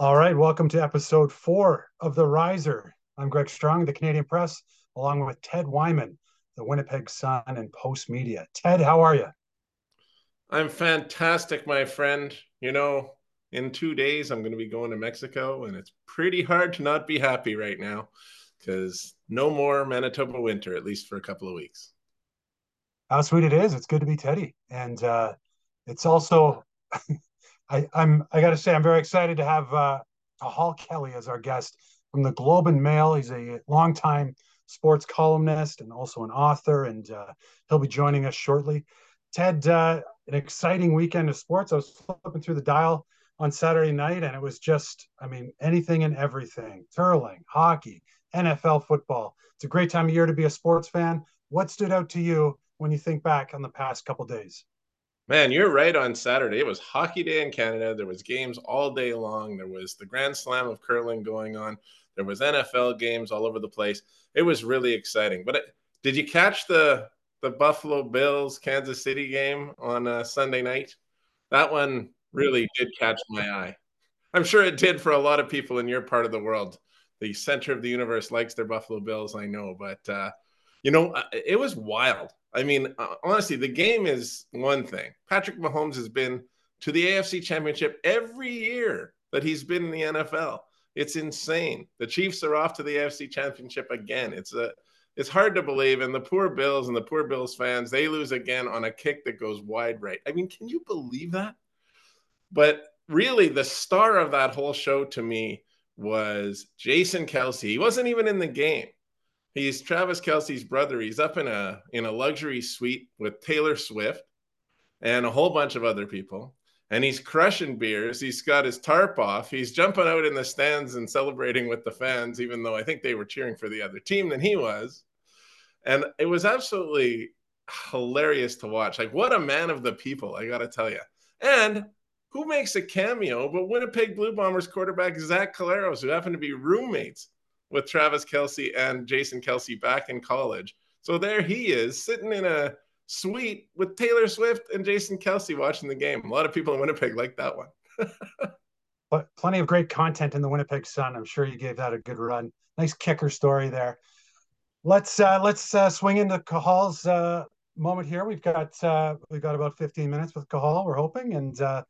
All right, welcome to episode four of The Riser. I'm Greg Strong, the Canadian Press, along with Ted Wyman, the Winnipeg Sun and Postmedia. Ted, how are you? I'm fantastic, my friend. You know, in two days, I'm going to be going to Mexico, and it's pretty hard to not be happy right now because no more Manitoba winter, at least for a couple of weeks. How sweet it is. It's good to be Teddy. And uh, it's also I, I'm I got to say I'm very excited to have uh, Cathal Kelly as our guest from the Globe and Mail. He's a longtime sports columnist and also an author, and uh, he'll be joining us shortly. Ted, uh, an exciting weekend of sports. I was flipping through the dial on Saturday night, and it was just, I mean, anything and everything: curling, hockey, NFL football. It's a great time of year to be a sports fan. What stood out to you when you think back on the past couple days? Man, you're right on Saturday. It was hockey day in Canada. There was games all day long. There was the Grand Slam of curling going on. There was NFL games all over the place. It was really exciting. But it, did you catch the the Buffalo Bills Kansas City game on uh, Sunday night? That one really did catch my eye. I'm sure it did for a lot of people in your part of the world. The center of the universe likes their Buffalo Bills, I know, but uh, you know, uh, it was wild. I mean, uh, honestly, the game is one thing. Patrick Mahomes has been to the AFC Championship every year that he's been in the NFL. It's insane. The Chiefs are off to the AFC Championship again. It's a it's hard to believe. And the poor Bills and the poor Bills fans, they lose again on a kick that goes wide right. I mean, can you believe that? But really, the star of that whole show to me was Jason Kelce. He wasn't even in the game. He's Travis Kelce's brother. He's up in a in a luxury suite with Taylor Swift and a whole bunch of other people. And he's crushing beers. He's got his tarp off. He's jumping out in the stands and celebrating with the fans, even though I think they were cheering for the other team than he was. And it was absolutely hilarious to watch. Like, what a man of the people, I got to tell you. And who makes a cameo but Winnipeg Blue Bombers quarterback Zach Collaros, who happened to be roommates with Travis Kelce and Jason Kelce back in college. So there he is sitting in a suite with Taylor Swift and Jason Kelce watching the game. A lot of people in Winnipeg like that one. but plenty of great content in the Winnipeg Sun. I'm sure you gave that a good run. Nice kicker story there. Let's uh, let's uh, swing into Cathal's uh, moment here. We've got uh, we've got about 15 minutes with Cathal. We're hoping, and uh,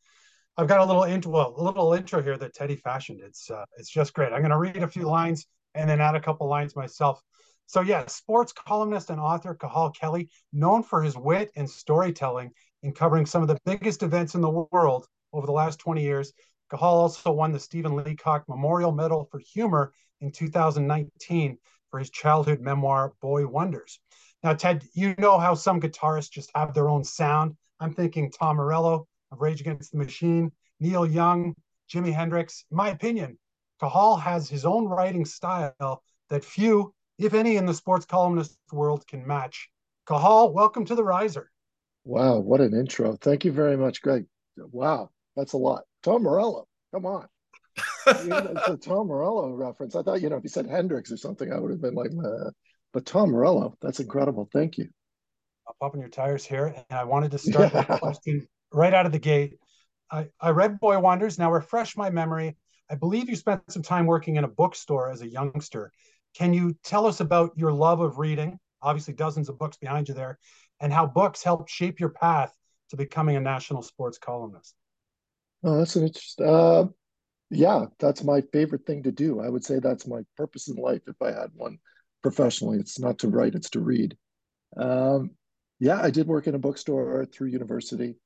I've got a little intro, well, a little intro here that Teddy fashioned. It's uh, it's just great. I'm going to read a few lines and then add a couple lines myself. So, yeah, sports columnist and author Cathal Kelly, known for his wit and storytelling in covering some of the biggest events in the world over the last 20 years. Cathal also won the Stephen Leacock Memorial Medal for Humor in 2019 for his childhood memoir, Boy Wonders. Now, Ted, you know how some guitarists just have their own sound. I'm thinking Tom Morello of Rage Against the Machine, Neil Young, Jimi Hendrix. In my opinion, Cathal has his own writing style that few, if any, in the sports columnist world can match. Cathal, welcome to the Riser. Wow, what an intro. Thank you very much, Greg. Wow, that's a lot. Tom Morello, come on. it's a Tom Morello reference. I thought, you know, if you said Hendrix or something, I would have been like, uh, but Tom Morello, that's incredible. Thank you. I'm popping your tires here. And I wanted to start yeah. question right out of the gate. I, I read Boy Wonders. Now, refresh my memory. I believe you spent some time working in a bookstore as a youngster. Can you tell us about your love of reading? Obviously, dozens of books behind you there, and how books helped shape your path to becoming a national sports columnist. Oh, that's an interesting. Uh, yeah, that's my favorite thing to do. I would say that's my purpose in life. If I had one professionally, it's not to write; it's to read. Um, yeah, I did work in a bookstore through university,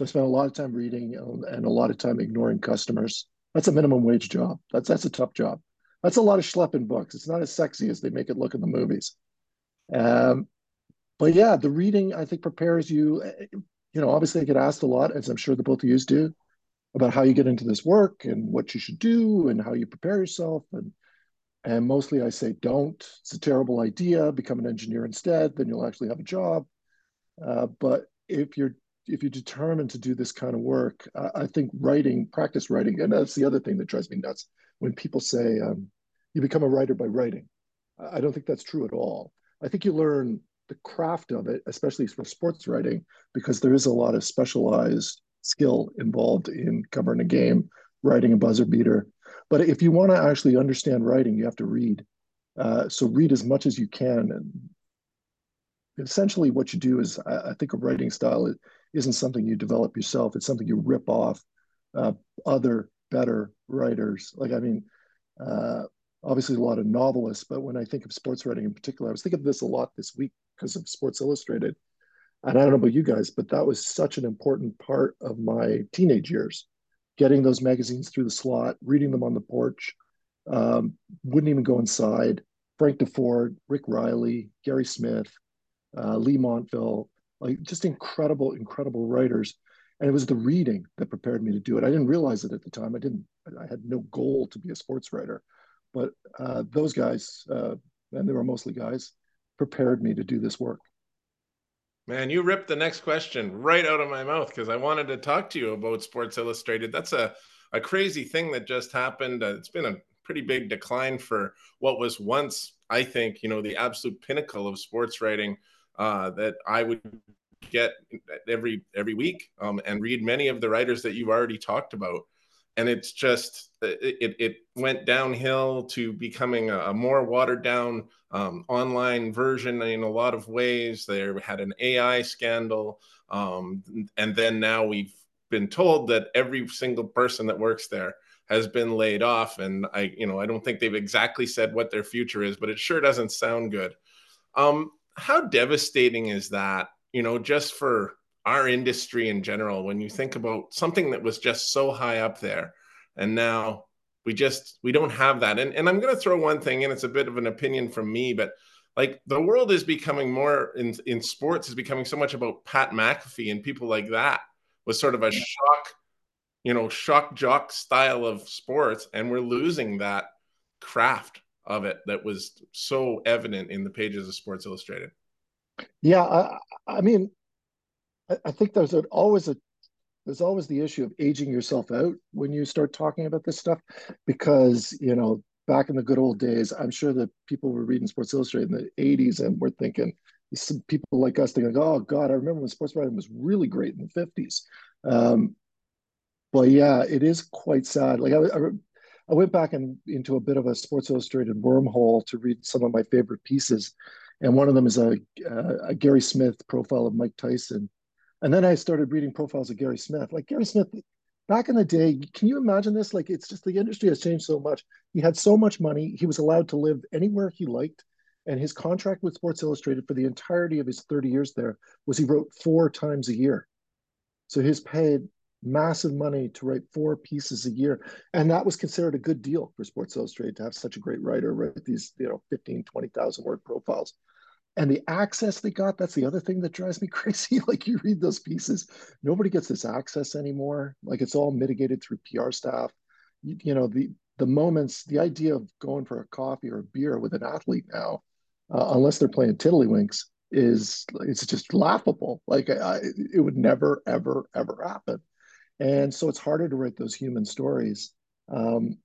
so I spent a lot of time reading and a lot of time ignoring customers. That's a minimum wage job. That's that's a tough job. That's a lot of schlepping books. It's not as sexy as they make it look in the movies. Um, but yeah, the reading I think prepares you. You know, obviously I get asked a lot, as I'm sure the both of you do, about how you get into this work and what you should do and how you prepare yourself. And and mostly I say don't. It's a terrible idea. Become an engineer instead. Then you'll actually have a job. Uh, but if you're if you're determined to do this kind of work, I, I think writing, practice writing, and that's the other thing that drives me nuts when people say um, you become a writer by writing. I don't think that's true at all. I think you learn the craft of it, especially for sports writing, because there is a lot of specialized skill involved in covering a game, writing a buzzer beater. But if you want to actually understand writing, you have to read. Uh, so read as much as you can. And essentially, what you do is, I, I think a writing style isn't something you develop yourself. It's something you rip off uh, other better writers. Like, I mean, uh, obviously a lot of novelists, but when I think of sports writing in particular, I was thinking of this a lot this week because of Sports Illustrated. And I don't know about you guys, but that was such an important part of my teenage years. Getting those magazines through the slot, reading them on the porch, um, wouldn't even go inside. Frank Deford, Rick Reilly, Gary Smith, uh, Leigh Montville, like just incredible, incredible writers. And it was the reading that prepared me to do it. I didn't realize it at the time. I didn't. I had no goal to be a sports writer, but uh, those guys, uh, and they were mostly guys, prepared me to do this work. Man, you ripped the next question right out of my mouth because I wanted to talk to you about Sports Illustrated. That's a, a crazy thing that just happened. Uh, it's been a pretty big decline for what was once, I think, you know, the absolute pinnacle of sports writing uh, that I would get every every week um, and read many of the writers that you've already talked about. And it's just it, it went downhill to becoming a, more watered down um, online version in a lot of ways. They had an ai scandal um, and then now we've been told that every single person that works there has been laid off. And i you know i don't think they've exactly said what their future is but it sure doesn't sound good. Um, how devastating is that you know just for our industry in general when you think about something that was just so high up there and now we just we don't have that. And, and i'm going to throw one thing in it's a bit of an opinion from me but like the world is becoming more in in sports is becoming so much about pat mcafee and people like that was sort of a shock you know shock jock style of sports and we're losing that craft of it that was so evident in the pages of sports illustrated. Yeah i, I mean I, think there's always a there's always the issue of aging yourself out when you start talking about this stuff because you know back in the good old days i'm sure that people were reading sports illustrated in the 80s and were thinking some people like us thinking oh god i remember when sports writing was really great in the 50s um, but yeah it is quite sad. Like I, I, I went back and into a bit of a sports illustrated wormhole to read some of my favorite pieces and one of them is a, uh, a gary smith profile of mike tyson and then I started reading profiles of Gary Smith. Like Gary Smith, back in the day, can you imagine this? Like it's just the industry has changed so much. He had so much money. He was allowed to live anywhere he liked. And his contract with Sports Illustrated for the entirety of his 30 years there was he wrote four times a year. So he's paid massive money to write four pieces a year. And that was considered a good deal for Sports Illustrated to have such a great writer write these, you know, 15, 20,000 word profiles. And the access they got that's the other thing that drives me crazy. Like you read those pieces nobody gets this access anymore. Like it's all mitigated through pr staff. You, you know the the moments the idea of going for a coffee or a beer with an athlete now uh, unless they're playing tiddlywinks is it's just laughable. Like I, it would never ever ever happen and so it's harder to write those human stories um,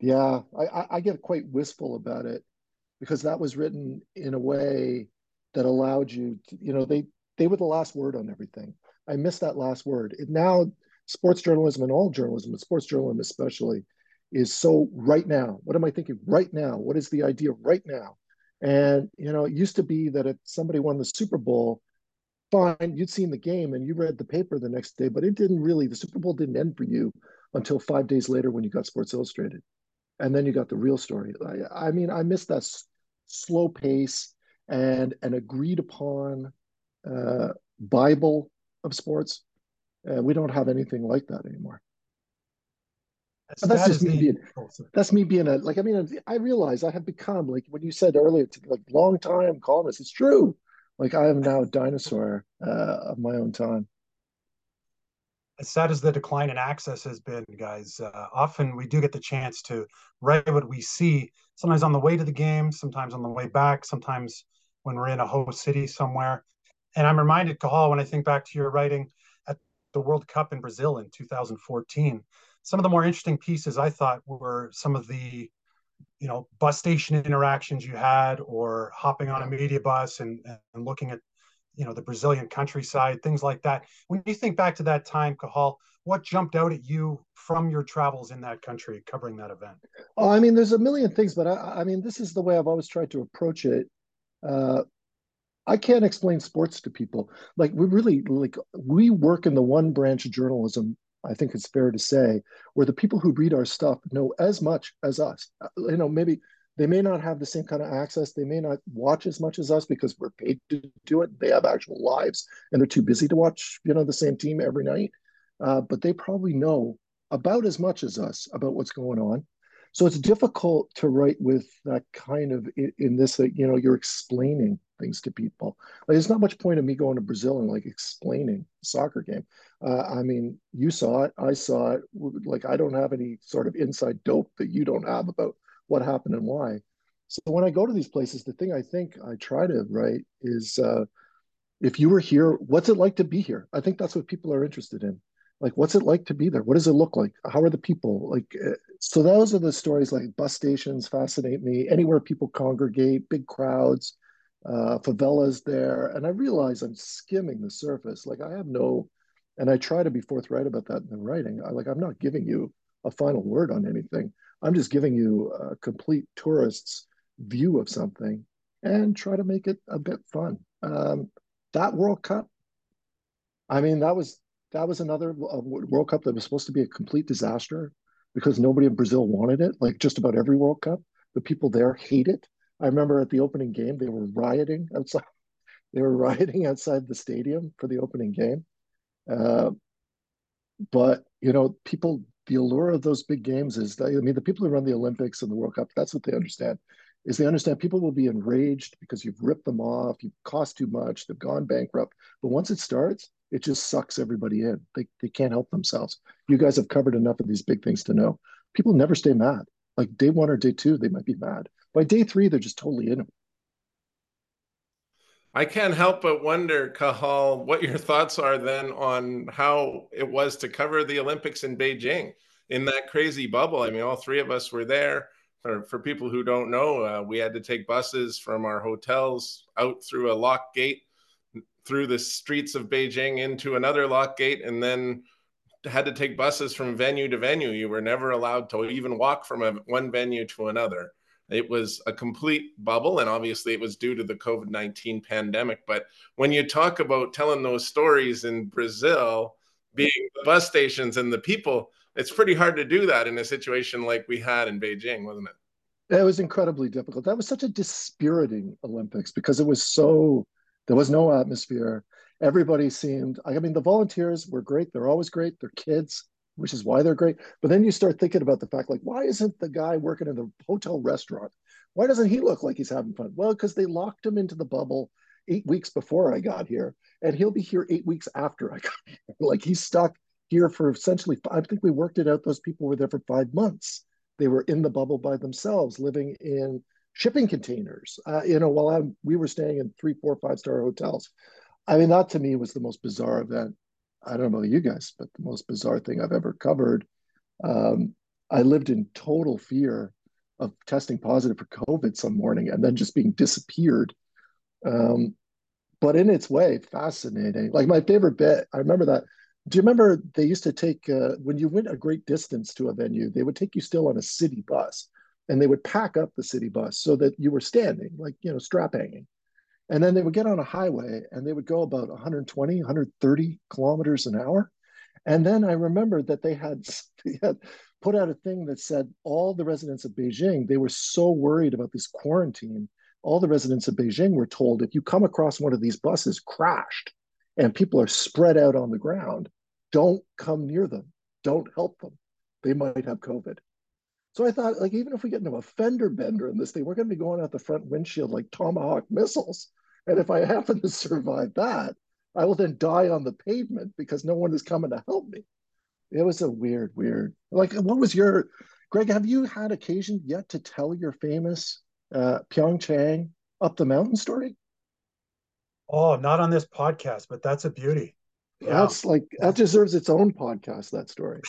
yeah I, I get quite wistful about it because that was written in a way that allowed you to, you know, they they were the last word on everything. I miss that last word. It now sports journalism and all journalism, but sports journalism especially, is so right now. What am I thinking right now? What is the idea right now? And you know, it used to be that if somebody won the Super Bowl, fine, you'd seen the game and you read the paper the next day, but it didn't really. The Super Bowl didn't end for you until five days later when you got Sports Illustrated and then you got the real story. I, I mean, I missed that s- slow pace and an agreed upon uh, Bible of sports. Uh, we don't have anything like that anymore. That's, that's just me the, being. That's me being a like. I mean, I realize I have become like when you said earlier, to, like long time columnist. It's true. Like I am now a dinosaur uh, of my own time as sad as the decline in access has been, guys, uh, often we do get the chance to write what we see, sometimes on the way to the game, sometimes on the way back, sometimes when we're in a host city somewhere. And I'm reminded, Cathal, when I think back to your writing at the World Cup in Brazil in 2014, some of the more interesting pieces I thought were some of the you know bus station interactions you had or hopping on a media bus and, and looking at you know the Brazilian countryside, things like that. When you think back to that time, Cathal, what jumped out at you from your travels in that country covering that event? Oh, I mean, there's a million things, but I, I mean, this is the way I've always tried to approach it. Uh, I can't explain sports to people. Like we really like we work in the one branch of journalism. I think it's fair to say where the people who read our stuff know as much as us. You know, maybe they may not have the same kind of access. They may not watch as much as us because we're paid to do it. They have actual lives and they're too busy to watch, you know, the same team every night. Uh, but they probably know about as much as us about what's going on. So it's difficult to write with that kind of in, this that you know you're explaining things to people. Like, there's not much point of me going to Brazil and like explaining soccer game. Uh, I mean, you saw it, I saw it. Like I don't have any sort of inside dope that you don't have about what happened and why. So when I go to these places, the thing I think I try to write is uh, if you were here, what's it like to be here? I think that's what people are interested in. Like, what's it like to be there? What does it look like? How are the people? Like, uh, so those are the stories. Like bus stations fascinate me. Anywhere people congregate, big crowds, uh, favelas there, and I realize I'm skimming the surface. Like I have no, and I try to be forthright about that in the writing. I, like I'm not giving you a final word on anything. I'm just giving you a complete tourist's view of something and try to make it a bit fun. Um, that World Cup, I mean, that was that was another World Cup that was supposed to be a complete disaster because nobody in Brazil wanted it. Like just about every World Cup, the people there hate it. I remember at the opening game, they were rioting outside. They were rioting outside the stadium for the opening game. Uh, but you know, people the allure of those big games is that, I mean, the people who run the Olympics and the World Cup, that's what they understand. Is they understand people will be enraged because you've ripped them off, you've cost too much, they've gone bankrupt. But once it starts, it just sucks everybody in. They, they can't help themselves. You guys have covered enough of these big things to know people never stay mad. Like day one or day two, they might be mad. By day three, they're just totally in it. I can't help but wonder, Cathal, what your thoughts are then on how it was to cover the Olympics in Beijing in that crazy bubble. I mean, all three of us were there. For, for people who don't know, uh, we had to take buses from our hotels out through a locked gate, through the streets of Beijing into another lock gate, and then had to take buses from venue to venue. You were never allowed to even walk from a, one venue to another. It was a complete bubble, and obviously it was due to the COVID 19 pandemic. But when you talk about telling those stories in Brazil, being the bus stations and the people, it's pretty hard to do that in a situation like we had in Beijing, wasn't it? It was incredibly difficult. That was such a dispiriting Olympics because it was so, there was no atmosphere. Everybody seemed, I mean, the volunteers were great. They're always great. They're kids which is why they're great. But then you start thinking about the fact, like, why isn't the guy working in the hotel restaurant? Why doesn't he look like he's having fun? Well, because they locked him into the bubble eight weeks before I got here, and he'll be here eight weeks after I got here. like he's stuck here for essentially. I think we worked it out. Those people were there for five months. They were in the bubble by themselves, living in shipping containers. Uh, you know, while I'm, we were staying in three, four, five star hotels. I mean, that to me was the most bizarre event I don't know about you guys, but the most bizarre thing I've ever covered. Um, I lived in total fear of testing positive for COVID some morning and then just being disappeared. Um, but in its way, fascinating. Like my favorite bit, I remember that. Do you remember they used to take, uh, when you went a great distance to a venue, they would take you still on a city bus and they would pack up the city bus so that you were standing, like, you know, strap hanging. And then they would get on a highway and they would go about 120, 130 kilometers an hour. And then I remember that they had, they had put out a thing that said all the residents of Beijing, they were so worried about this quarantine. All the residents of Beijing were told if you come across one of these buses crashed and people are spread out on the ground, don't come near them. Don't help them. They might have COVID. So I thought, like, even if we get into a fender bender in this thing, we're going to be going out the front windshield like Tomahawk missiles. And if I happen to survive that, I will then die on the pavement because no one is coming to help me. It was a weird, weird. Like, what was your, Greg? Have you had occasion yet to tell your famous uh, Pyeongchang up the mountain story? Oh, not on this podcast, but that's a beauty. Yeah. That's like that deserves its own podcast. That story.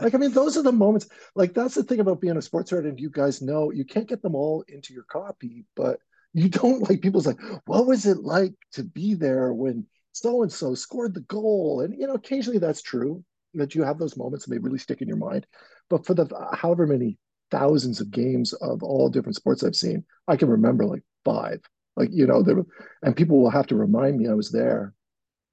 Like, I mean, those are the moments. Like, that's the thing about being a sports writer, and you guys know you can't get them all into your copy, but You don't like people's like, what was it like to be there when so and so scored the goal? And you know, occasionally that's true that you have those moments and they really stick in your mind. But for the however many thousands of games of all different sports I've seen, I can remember like five. Like you know, there and people will have to remind me I was there.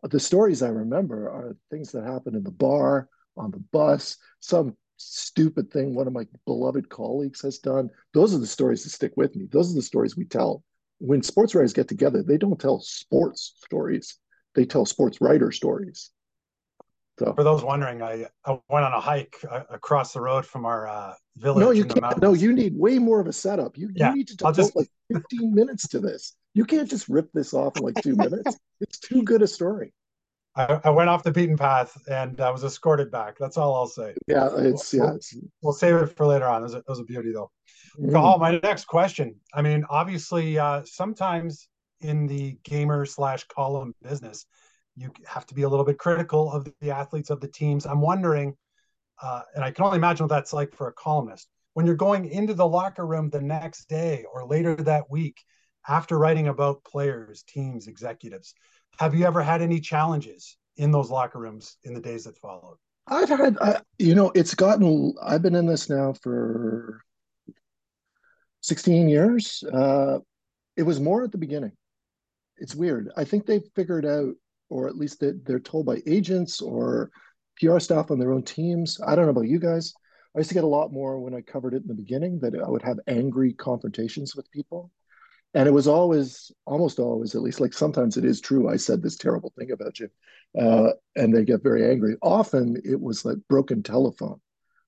The stories I remember are things that happened in the bar, on the bus, some stupid thing one of my beloved colleagues has done. Those are the stories that stick with me. Those are the stories we tell. When sports writers get together, they don't tell sports stories, they tell sports writer stories. So, for those wondering, I, I went on a hike uh, across the road from our uh, village. No, you can't. No, you need way more of a setup. You, yeah, you need to devote just... like 15 minutes to this. You can't just rip this off in like two minutes. It's too good a story. I, I, went off the beaten path and I was escorted back. That's all I'll say. Yeah, it's we'll, yeah. It's... We'll save it for later on. It was a, it was a beauty though. Mm. my next question. I mean, obviously, uh, sometimes in the gamer slash column business, you have to be a little bit critical of the athletes of the teams. I'm wondering, uh, and I can only imagine what that's like for a columnist when you're going into the locker room the next day or later that week after writing about players, teams, executives have you ever had any challenges in those locker rooms in the days that followed? I've had, I, you know, it's gotten, I've been in this now for 16 years. Uh, it was more at the beginning. It's weird. I think they've figured out, or at least they, they're told by agents or PR staff on their own teams. I don't know about you guys. I used to get a lot more when I covered it in the beginning that I would have angry confrontations with people and it was always almost always at least like sometimes it is true i said this terrible thing about you uh, and they get very angry. Often it was like broken telephone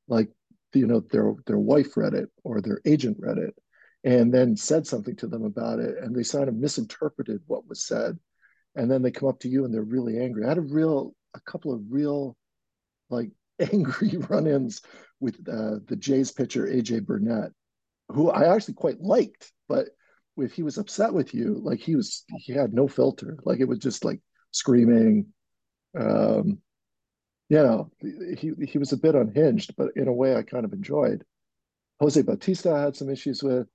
like you know their their wife read it or their agent read it and then said something to them about it and they sort of misinterpreted what was said. And then they come up to you and they're really angry. I had a real a couple of real like angry run-ins with uh, the jays pitcher aj burnett who i actually quite liked but if he was upset with you, like he was, he had no filter. Like it was just like screaming. Um, you know, he he was a bit unhinged, but in a way I kind of enjoyed. Jose Bautista had some issues with.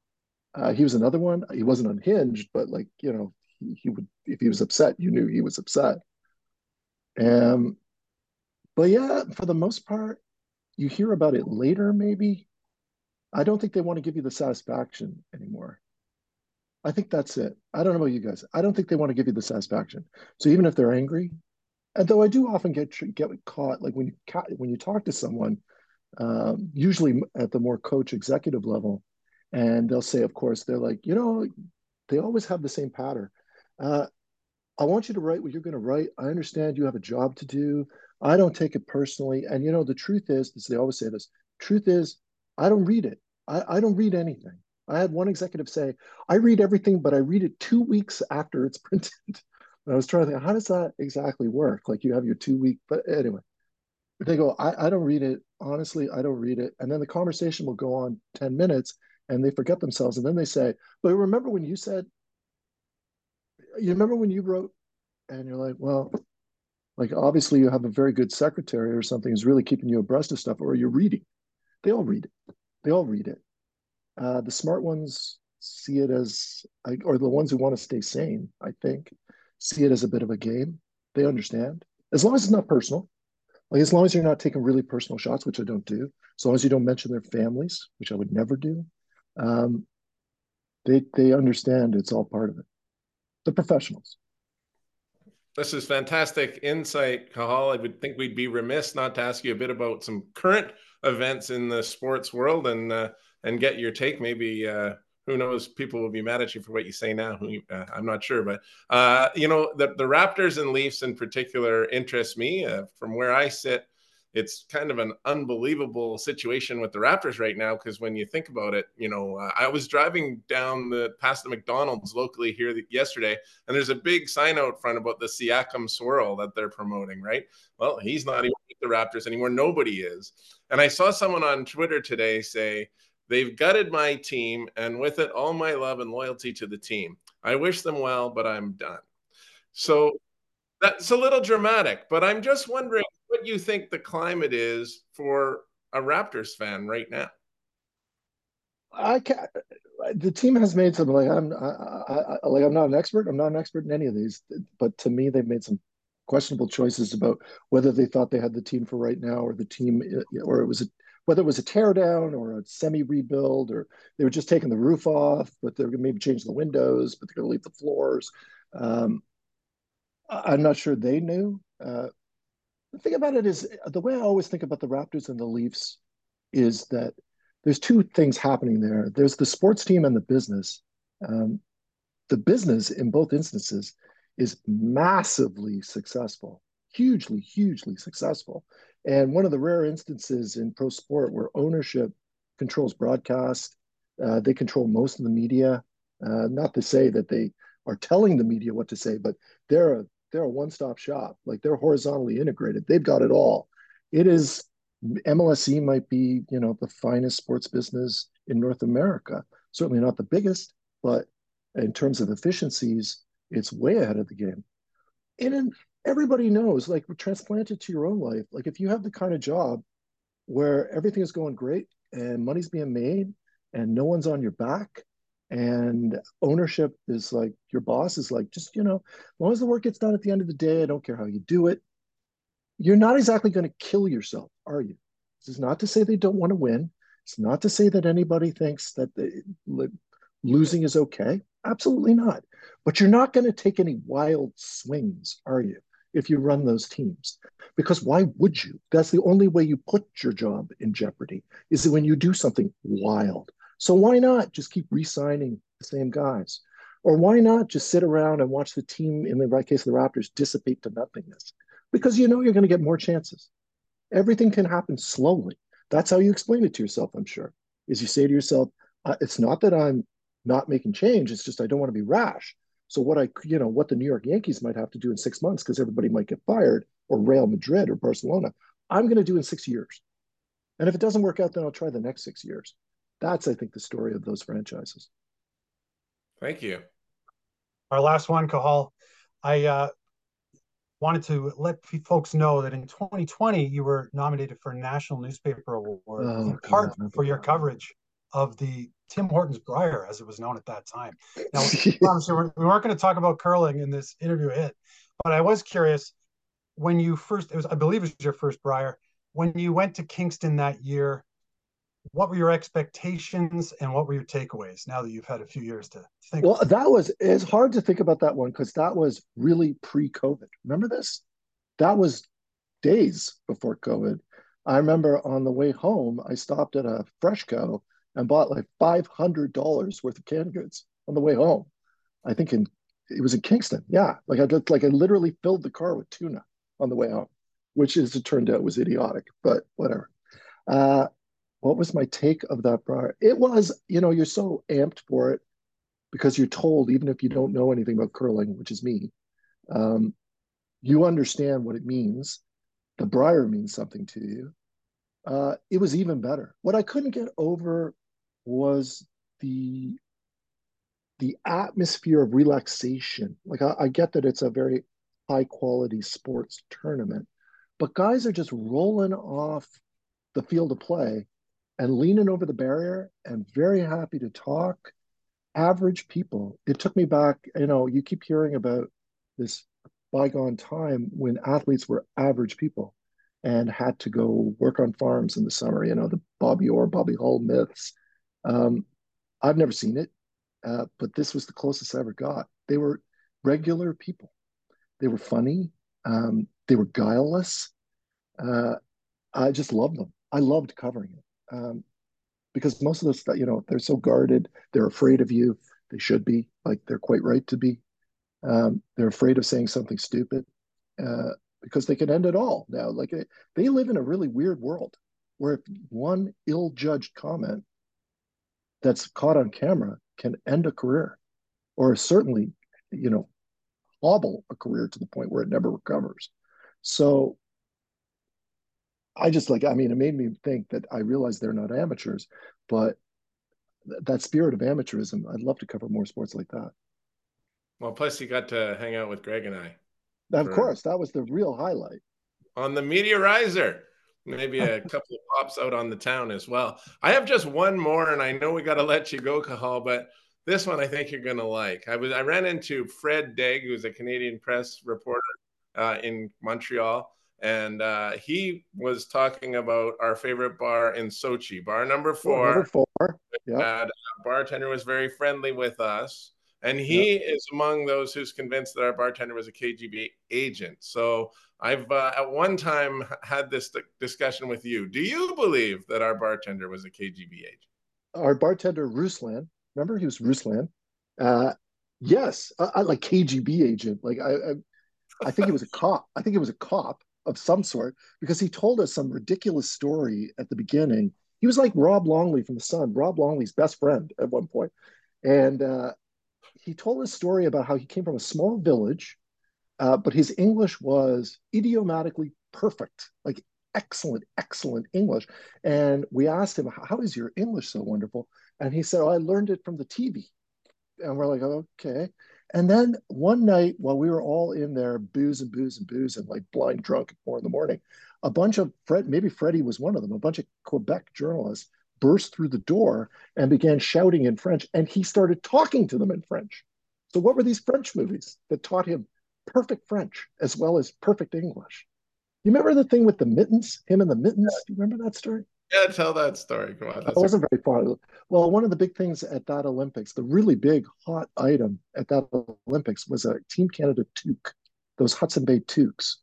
Uh, he was another one. He wasn't unhinged, but like you know, he, he would if he was upset, you knew he was upset. Um, but yeah, for the most part, you hear about it later. Maybe I don't think they want to give you the satisfaction anymore. I think that's it. I don't know about you guys. I don't think they want to give you the satisfaction. So even if they're angry, and though I do often get get caught, like when you when you talk to someone, um, usually at the more coach executive level, and they'll say, of course, they're like, you know, they always have the same pattern. Uh, I want you to write what you're going to write. I understand you have a job to do. I don't take it personally. And you know, the truth is, as they always say this, truth is, I don't read it. I, I don't read anything. I had one executive say, I read everything, but I read it two weeks after it's printed. and I was trying to think, how does that exactly work? Like you have your two week, but anyway, they go, I, I don't read it. Honestly, I don't read it. And then the conversation will go on 10 minutes and they forget themselves. And then they say, but remember when you said, you remember when you wrote, and you're like, well, like obviously you have a very good secretary or something who's really keeping you abreast of stuff, or you're reading. They all read it. They all read it. Uh, the smart ones see it as, or the ones who want to stay sane, I think, see it as a bit of a game. They understand. As long as it's not personal, like as long as you're not taking really personal shots, which I don't do, as long as you don't mention their families, which I would never do, um, they they understand it's all part of it. The professionals. This is fantastic insight, Cathal. I would think we'd be remiss not to ask you a bit about some current events in the sports world and uh, and get your take. Maybe uh, who knows? People will be mad at you for what you say now. Uh, I'm not sure, but uh, you know the the Raptors and Leafs in particular interest me. Uh, from where I sit, it's kind of an unbelievable situation with the Raptors right now because when you think about it, you know, uh, I was driving down the past the McDonald's locally here the, yesterday, and there's a big sign out front about the Siakam swirl that they're promoting. Right? Well, he's not even with the Raptors anymore. Nobody is. And I saw someone on Twitter today say They've gutted my team, and with it, all my love and loyalty to the team. I wish them well, but I'm done. So that's a little dramatic, but I'm just wondering what you think the climate is for a Raptors fan right now. I can't, the team has made some like I'm I, I, like I'm not an expert. I'm not an expert in any of these, but to me, they've made some questionable choices about whether they thought they had the team for right now or the team or it was a whether it was a teardown or a semi rebuild or they were just taking the roof off, but they're going to maybe change the windows, but they're going to leave the floors. Um, I'm not sure they knew. Uh, the thing about it is the way I always think about the Raptors and the Leafs is that there's two things happening there. There's the sports team and the business. Um, the business in both instances is massively successful, hugely, hugely successful. And one of the rare instances in pro sport where ownership controls broadcast, uh, they control most of the media. Uh, not to say that they are telling the media what to say, but they're a they're a one-stop shop. Like they're horizontally integrated. They've got it all. It is MLSE might be, you know, the finest sports business in North America. Certainly not the biggest, but in terms of efficiencies, it's way ahead of the game. And everybody knows, like transplant it to your own life. Like if you have the kind of job where everything is going great and money's being made and no one's on your back and ownership is like your boss is like just you know as long as the work gets done at the end of the day i don't care how you do it you're not exactly going to kill yourself are you? This is not to say they don't want to win. It's not to say that anybody thinks that they, losing is okay. Absolutely not. But you're not going to take any wild swings are you if you run those teams because why would you that's the only way you put your job in jeopardy is when you do something wild so why not just keep re-signing the same guys? Or why not just sit around and watch the team, in the right case of the Raptors, dissipate to nothingness? Because you know you're going to get more chances. Everything can happen slowly. That's how you explain it to yourself, I'm sure. Is you say to yourself, uh, it's not that I'm not making change, it's just I don't want to be rash. So what I, you know, what the New York Yankees might have to do in six months because everybody might get fired, or Real Madrid or Barcelona, I'm going to do in six years. And if it doesn't work out, then I'll try the next six years. That's, I think, the story of those franchises. Thank you. Our last one, Cathal. I uh, wanted to let folks know that in 2020 you were nominated for a National Newspaper Award oh, in part God. for your coverage of the Tim Hortons Brier, as it was known at that time. Now, we weren't going to talk about curling in this interview hit, but I was curious when you first, it was, I believe it was your first Brier, when you went to Kingston that year what were your expectations and what were your takeaways now that you've had a few years to think? Well that was it's hard to think about that one because that was really pre-covid. Remember this? That was days before covid. I remember on the way home i stopped at a freshco and bought like $500 worth of canned goods on the way home i think in it was in kingston yeah like i did like i literally filled the car with tuna on the way home which as it turned out was idiotic but whatever uh, what was my take of that Brier? It was, you know, you're so amped for it because you're told, even if you don't know anything about curling, which is me, um, you understand what it means. The Brier means something to you. Uh, it was even better. What I couldn't get over was the the atmosphere of relaxation. Like I, I get that it's a very high quality sports tournament, but guys are just rolling off the field of play and leaning over the barrier and very happy to talk. Average people. It took me back, you know, you keep hearing about this bygone time when athletes were average people and had to go work on farms in the summer, you know, the Bobby Orr, Bobby Hull myths. Um, I've never seen it, uh, but this was the closest I ever got. They were regular people. They were funny. Um, they were guileless. Uh, I just loved them. I loved covering it um, because most of those, you know, they're so guarded. They're afraid of you. They should be like they're quite right to be. Um, they're afraid of saying something stupid uh, because they can end it all now. Like they, they live in a really weird world where if one ill-judged comment that's caught on camera can end a career, or certainly, you know, hobble a career to the point where it never recovers. So I just like, I mean, it made me think that I realized they're not amateurs, but th- that spirit of amateurism, I'd love to cover more sports like that. Well, plus you got to hang out with Greg and I. Of course, that was the real highlight. On the Meteorizer. Maybe a couple of pops out on the town as well. I have just one more, and I know we got to let you go, Cathal, but this one I think you're going to like. I was I ran into Fred Degg, who's a Canadian press reporter uh, in Montreal, and uh, he was talking about our favorite bar in Sochi, bar number four. Number four. Yeah. Uh, bartender was very friendly with us. And he is among those who's convinced that our bartender was a KGB agent. So I've uh, at one time had this discussion with you. Do you believe that our bartender was a KGB agent? Our bartender, Ruslan, remember he was Ruslan? Uh, yes, I, I, like KGB agent. Like I, I, I think he was a cop. I think he was a cop of some sort because he told us some ridiculous story at the beginning. He was like Rob Longley from The Sun, Rob Longley's best friend at one point. And uh, he told a story about how he came from a small village, uh, but his English was idiomatically perfect, like excellent, excellent English. And we asked him, How is your English so wonderful? And he said, oh, I learned it from the TV. And we're like, Okay. And then one night while we were all in there, booze and booze and booze and like blind drunk at four in the morning, a bunch of Fred, maybe Freddie was one of them, a bunch of Quebec journalists burst through the door and began shouting in French. And he started talking to them in French. So, what were these French movies that taught him perfect French as well as perfect English? You remember the thing with the mittens, him and the mittens? Do you remember that story? Yeah, tell that story. Come on. That wasn't a- very far. Well, one of the big things at that Olympics, the really big hot item at that Olympics was a Team Canada toque, those Hudson Bay toques.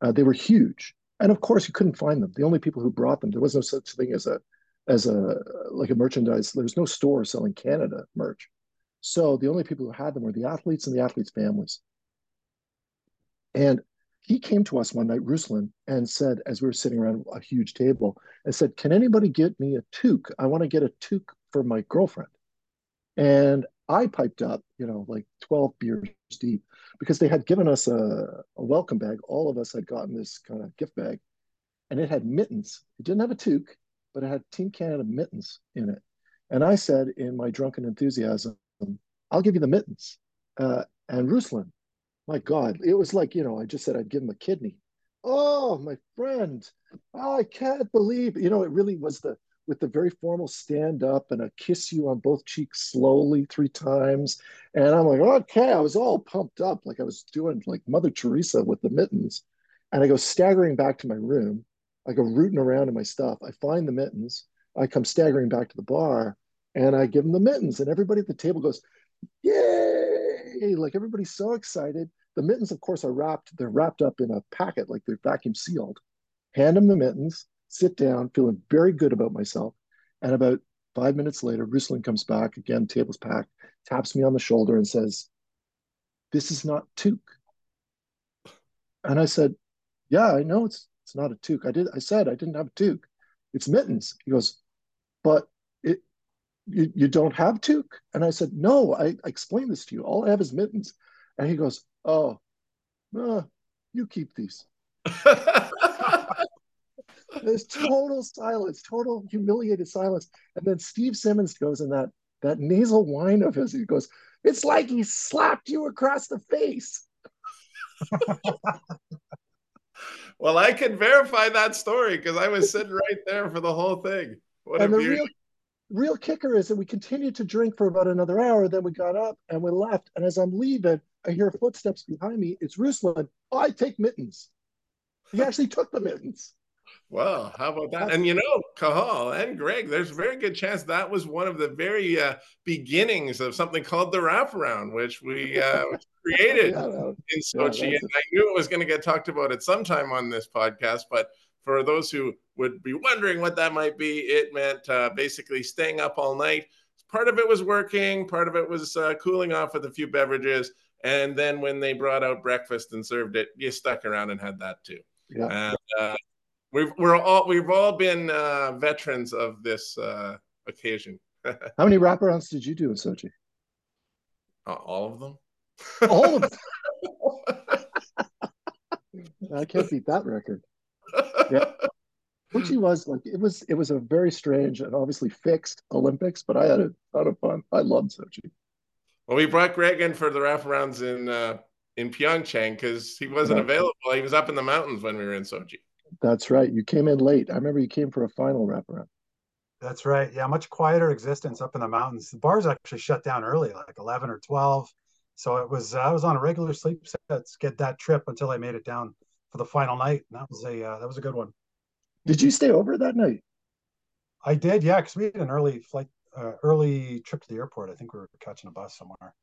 Uh, they were huge, and of course you couldn't find them. The only people who brought them, there was no such thing as a as a like a merchandise. There was no store selling Canada merch, so the only people who had them were the athletes and the athletes' families. And he came to us one night, Ruslan, and said, as we were sitting around a huge table, and said, Can anybody get me a toque? I want to get a toque for my girlfriend. And I piped up, you know, like 12 beers deep, because they had given us a, a welcome bag. All of us had gotten this kind of gift bag, and it had mittens. It didn't have a toque, but it had Team Canada mittens in it. And I said, in my drunken enthusiasm, I'll give you the mittens. Uh, and Ruslan my God, it was like, you know, I just said I'd give him a kidney. Oh, my friend, oh, I can't believe, you know, it really was the, with the very formal stand up and a kiss you on both cheeks slowly three times. And I'm like, okay, I was all pumped up, like I was doing like Mother Teresa with the mittens. And I go staggering back to my room. I go rooting around in my stuff. I find the mittens. I come staggering back to the bar and I give him the mittens. And everybody at the table goes, yay! Like everybody's so excited. The mittens, of course, are wrapped, they're wrapped up in a packet, like they're vacuum sealed. Hand him the mittens, sit down, feeling very good about myself. And about five minutes later, Ruslan comes back, again, table's packed, taps me on the shoulder and says, This is not toque. And I said, Yeah, I know it's it's not a toque. I did I said I didn't have a toque. It's mittens. He goes, But it you, you don't have toque? And I said, No, I, I explained this to you. All I have is mittens. And he goes, Oh, uh, you keep these. There's total silence, total humiliated silence. And then Steve Simmons goes in that that nasal whine of his. He goes, "It's like he slapped you across the face." well, I can verify that story because I was sitting right there for the whole thing. What and the real, real kicker is that we continued to drink for about another hour. Then we got up and we left. And as I'm leaving, I hear footsteps behind me. It's Ruslan. Oh, I take mittens. He actually took the mittens. Well, how about that? And you know, Cathal and Greg, there's a very good chance that was one of the very uh, beginnings of something called the wraparound, which we uh, created in Sochi. Yeah, and I knew it was going to get talked about at some time on this podcast. But for those who would be wondering what that might be, it meant uh, basically staying up all night. Part of it was working, part of it was uh, cooling off with a few beverages. And then when they brought out breakfast and served it, you stuck around and had that too. Yeah. And, uh, we've we're all we've all been uh, veterans of this uh, occasion. How many wraparounds did you do in Sochi? Uh, all of them. All of them. I can't beat that record. Yeah. Sochi was like it was it was a very strange and obviously fixed Olympics, but I had a ton of fun. I loved Sochi. Well, we brought Greg in for the wraparounds in uh, in Pyeongchang because he wasn't available. He was up in the mountains when we were in Sochi. That's right. You came in late. I remember you came for a final wraparound. That's right. Yeah, much quieter existence up in the mountains. The bars actually shut down early, like eleven or twelve. So it was. I was on a regular sleep set get that trip until I made it down for the final night. And that was a uh, that was a good one. Did you stay over that night? I did, yeah, because we had an early flight, uh, early trip to the airport. I think we were catching a bus somewhere.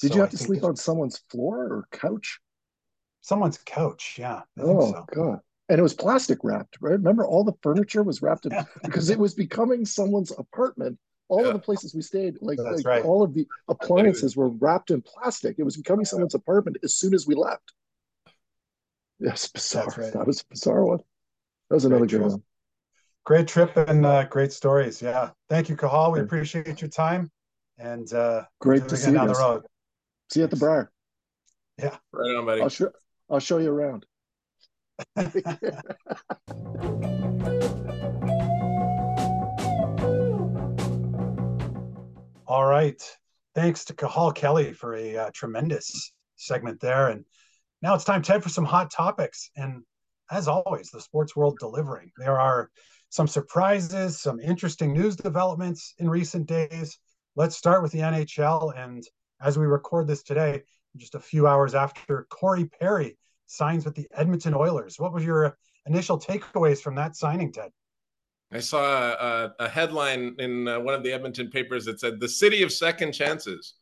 Did so you have I to sleep on someone's floor or couch? Someone's couch, yeah. I oh so. god! And it was plastic wrapped, right? Remember, all the furniture was wrapped in because it was becoming someone's apartment. All yeah. of the places we stayed, like, like right. all of the appliances were wrapped in plastic. It was becoming yeah. someone's apartment as soon as we left. Yes, bizarre. Right. That was a bizarre one. That was another great good one. Great trip and uh, great stories. Yeah. Thank you, Cathal. We appreciate your time. And uh, great to see you down guys. the road. See you at the bar. Yeah. Right on, buddy. I'll show I'll show you around. All right. Thanks to Cathal Kelly for a uh, tremendous segment there. And now it's time, Ted, for some hot topics. And as always, the sports world delivering. There are some surprises, some interesting news developments in recent days. Let's start with the NHL. And as we record this today, just a few hours after Corey Perry signs with the Edmonton Oilers. What was your initial takeaways from that signing, Ted? I saw a, a headline in uh, one of the Edmonton papers that said the city of second chances.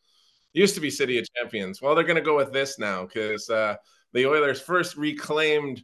Used to be city of champions. Well, they're going to go with this now because uh, the Oilers first reclaimed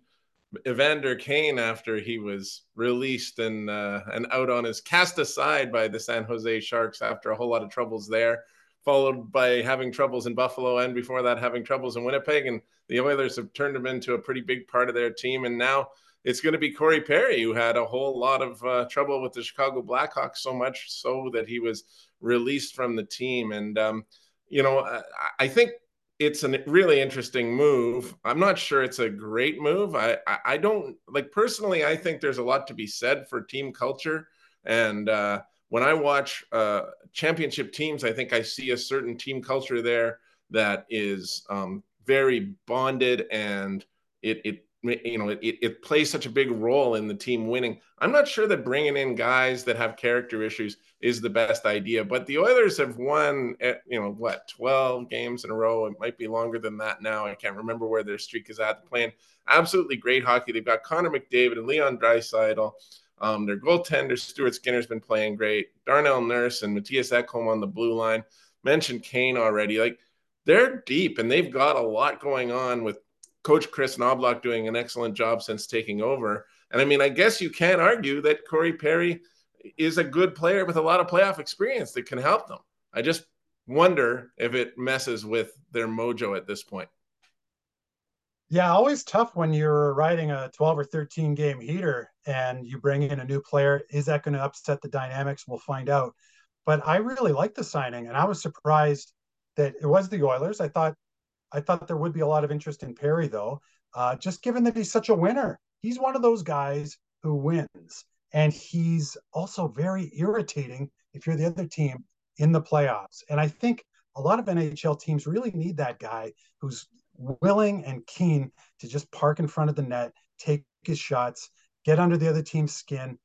Evander Kane after he was released and uh, and out on his cast aside by the San Jose Sharks after a whole lot of troubles there followed by having troubles in Buffalo, and before that, having troubles in Winnipeg. And the Oilers have turned him into a pretty big part of their team. And now it's going to be Corey Perry, who had a whole lot of uh, trouble with the Chicago Blackhawks, so much so that he was released from the team. And, um, you know, I, I think it's a really interesting move. I'm not sure it's a great move. I, I, I, don't like personally, I think there's a lot to be said for team culture. And, uh, when I watch uh, championship teams, I think I see a certain team culture there that is um, very bonded and it, it you know it, it plays such a big role in the team winning. I'm not sure that bringing in guys that have character issues is the best idea, but the Oilers have won at, eh, you know what 12 games in a row. It might be longer than that now. I can't remember where their streak is at. Playing absolutely great hockey. They've got Connor McDavid and Leon Draisaitl. Um, their goaltender, Stuart Skinner's been playing great. Darnell Nurse and Matthias Ekholm on the blue line. Mentioned Kane already. Like they're deep and they've got a lot going on with Coach Kris Knoblauch doing an excellent job since taking over. And I mean, I guess you can't argue that Corey Perry is a good player with a lot of playoff experience that can help them. I just wonder if it messes with their mojo at this point. Yeah, always tough when you're riding a 12 or 13 game heater and you bring in a new player. Is that going to upset the dynamics? We'll find out. But I really like the signing, and I was surprised that it was the Oilers. I thought I thought there would be a lot of interest in Perry, though, uh, just given that he's such a winner. He's one of those guys who wins, and he's also very irritating if you're the other team in the playoffs. And I think a lot of NHL teams really need that guy who's willing and keen to just park in front of the net, take his shots, get under the other team's skin,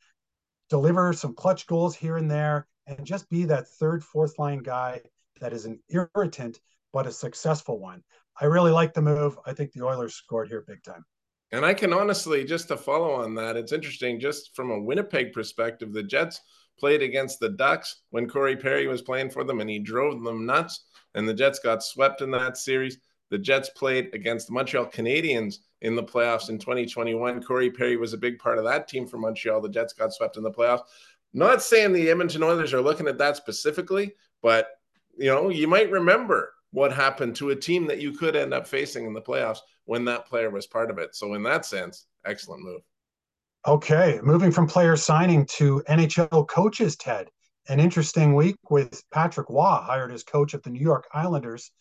deliver some clutch goals here and there, and just be that third, fourth line guy that is an irritant but a successful one. I really like the move. I think the Oilers scored here big time. And I can honestly, just to follow on that, it's interesting just from a Winnipeg perspective. The Jets played against the Ducks when Corey Perry was playing for them, and he drove them nuts. And the Jets got swept in that series. The Jets played against the Montreal Canadiens in the playoffs in 2021. Corey Perry was a big part of that team for Montreal. The Jets got swept in the playoffs. Not saying the Edmonton Oilers are looking at that specifically, but you know, you might remember what happened to a team that you could end up facing in the playoffs when that player was part of it. So in that sense, excellent move. Okay, moving from player signing to NHL coaches, Ted. An interesting week with Patrick Roy hired as coach of the New York Islanders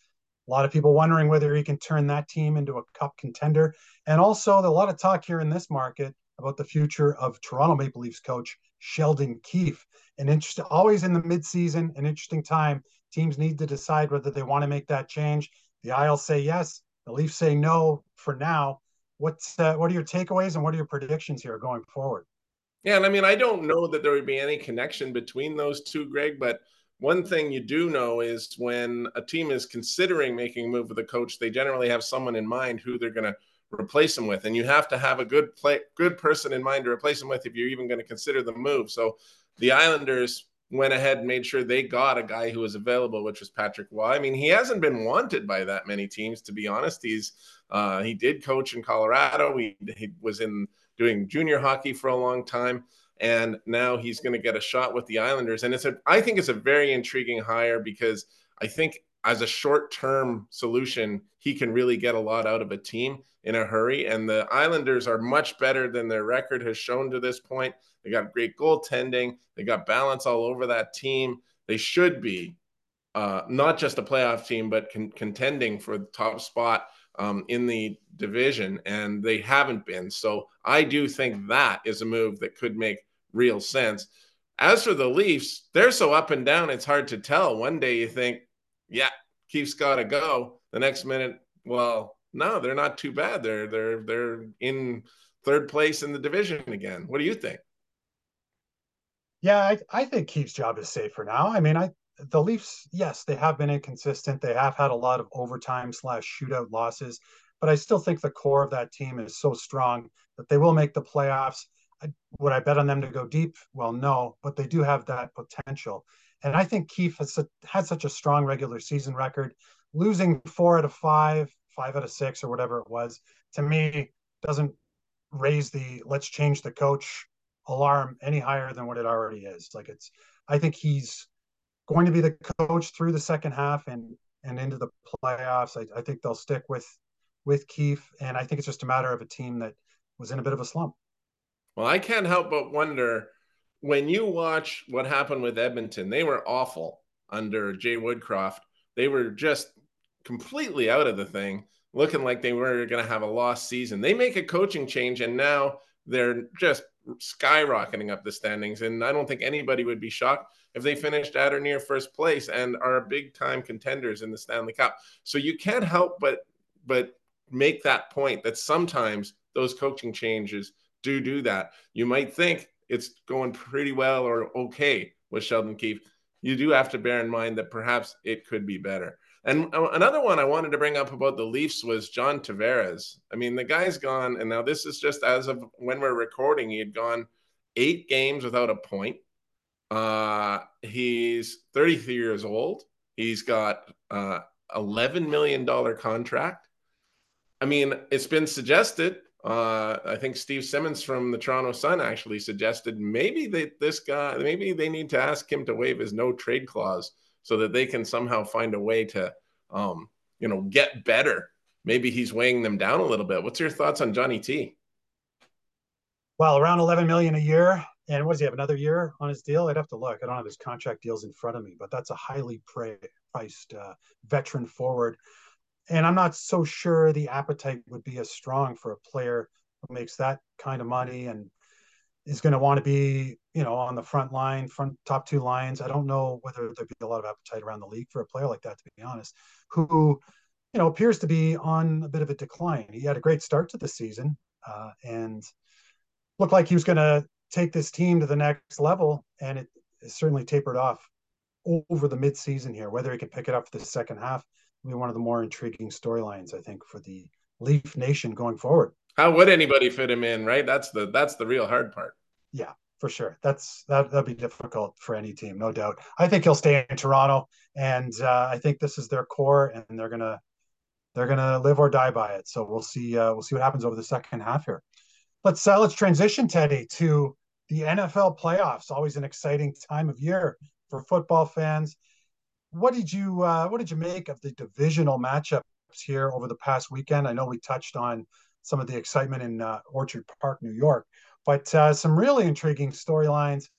a lot of people wondering whether he can turn that team into a cup contender. And also, a lot of talk here in this market about the future of Toronto Maple Leafs coach Sheldon Keefe. An interesting, always in the midseason, an interesting time. Teams need to decide whether they want to make that change. The Isles say yes, the Leafs say no for now. What's uh, what are your takeaways and what are your predictions here going forward? Yeah, and I mean, I don't know that there would be any connection between those two, Greg, but one thing you do know is when a team is considering making a move with a coach, they generally have someone in mind who they're going to replace him with, and you have to have a good play, good person in mind to replace him with if you're even going to consider the move. So, the Islanders went ahead and made sure they got a guy who was available, which was Patrick Roy. I mean, he hasn't been wanted by that many teams, to be honest. He's uh, he did coach in Colorado. He, he was in doing junior hockey for a long time, and now he's going to get a shot with the Islanders. And it's a I think it's a very intriguing hire because I think as a short term solution, he can really get a lot out of a team in a hurry. And the Islanders are much better than their record has shown to this point. They got great goaltending, they got balance all over that team. They should be uh, not just a playoff team, but con- contending for the top spot um, in the division, and they haven't been. So I do think that is a move that could make real sense. As for the Leafs, they're so up and down, it's hard to tell. One day you think, yeah, Keefe's got to go. The next minute, well, no, they're not too bad. They're they're they're in third place in the division again. What do you think? Yeah, I, I think Keefe's job is safe for now. I mean, I the Leafs, yes, they have been inconsistent. They have had a lot of overtime slash shootout losses, but I still think the core of that team is so strong that they will make the playoffs. I, would I bet on them to go deep? Well, no, but they do have that potential. And I think Keefe has had such a strong regular season record. Losing four out of five, five out of six, or whatever it was, to me doesn't raise the let's change the coach alarm any higher than what it already is. Like it's, I think he's going to be the coach through the second half and and into the playoffs. I, I think they'll stick with with Keefe, and I think it's just a matter of a team that was in a bit of a slump. Well, I can't help but wonder when you watch what happened with Edmonton, they were awful under Jay Woodcroft. They were just completely out of the thing, looking like they were going to have a lost season. They make a coaching change, and now they're just skyrocketing up the standings. And I don't think anybody would be shocked if they finished at or near first place and are big time contenders in the Stanley Cup. So you can't help but but make that point that sometimes those coaching changes do do that. You might think it's going pretty well or okay with Sheldon Keefe. You do have to bear in mind that perhaps it could be better. And uh, another one I wanted to bring up about the Leafs was John Tavares. I mean, the guy's gone, and now this is just as of when we're recording, he had gone eight games without a point. Uh, he's 33 years old. He's got uh, 11 million dollar contract. I mean, it's been suggested. Uh, I think Steve Simmons from the Toronto Sun actually suggested maybe they, this guy, maybe they need to ask him to waive his no trade clause so that they can somehow find a way to, um, you know, get better. Maybe he's weighing them down a little bit. What's your thoughts on Johnny T? Well, around 11 million a year. And what does he have another year on his deal? I'd have to look. I don't have his contract deals in front of me, but that's a highly priced uh, veteran forward. And I'm not so sure the appetite would be as strong for a player who makes that kind of money and is going to want to be, you know, on the front line, front top two lines. I don't know whether there'd be a lot of appetite around the league for a player like that, to be honest, who, you know, appears to be on a bit of a decline. He had a great start to the season uh, and looked like he was going to take this team to the next level, and it, certainly tapered off over the midseason here. Whether he can pick it up for the second half will be one of the more intriguing storylines, I think, for the Leaf Nation going forward. How would anybody fit him in, right? That's the that's the real hard part. Yeah, for sure. That's that that'd be difficult for any team, no doubt. I think he'll stay in Toronto, and uh, I think this is their core, and they're gonna they're gonna live or die by it. So we'll see uh, we'll see what happens over the second half here. Let's uh, let's transition, Teddy, to the NFL playoffs. Always an exciting time of year for football fans. What did you uh, what did you make of the divisional matchups here over the past weekend? I know we touched on some of the excitement in uh, Orchard Park, New York, but uh, some really intriguing storylines.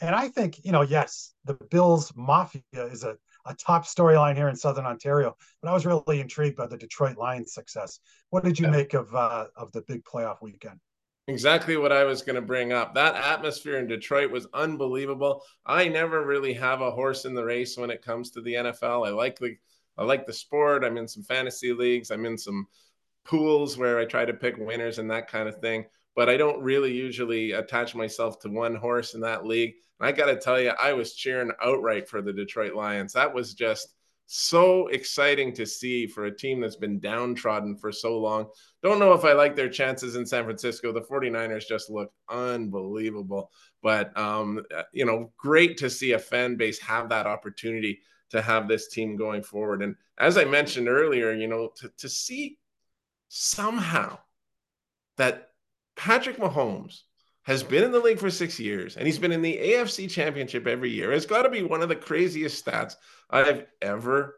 And I think, you know, yes, the Bills Mafia is a, a top storyline here in Southern Ontario, but I was really intrigued by the Detroit Lions success. What did you yeah. make of uh, of the big playoff weekend? Exactly what I was going to bring up. That atmosphere in Detroit was unbelievable. I never really have a horse in the race when it comes to the NFL. I like the I like the sport. I'm in some fantasy leagues. I'm in some pools where I try to pick winners and that kind of thing. But I don't really usually attach myself to one horse in that league. And I got to tell you, I was cheering outright for the Detroit Lions. That was just so exciting to see for a team that's been downtrodden for so long. Don't know if I like their chances in San Francisco. The 49ers just look unbelievable. But, um, you know, great to see a fan base have that opportunity to have this team going forward. And as I mentioned earlier, you know, to, to see somehow that Patrick Mahomes has been in the league for six years and he's been in the AFC championship every year. It's got to be one of the craziest stats I've ever,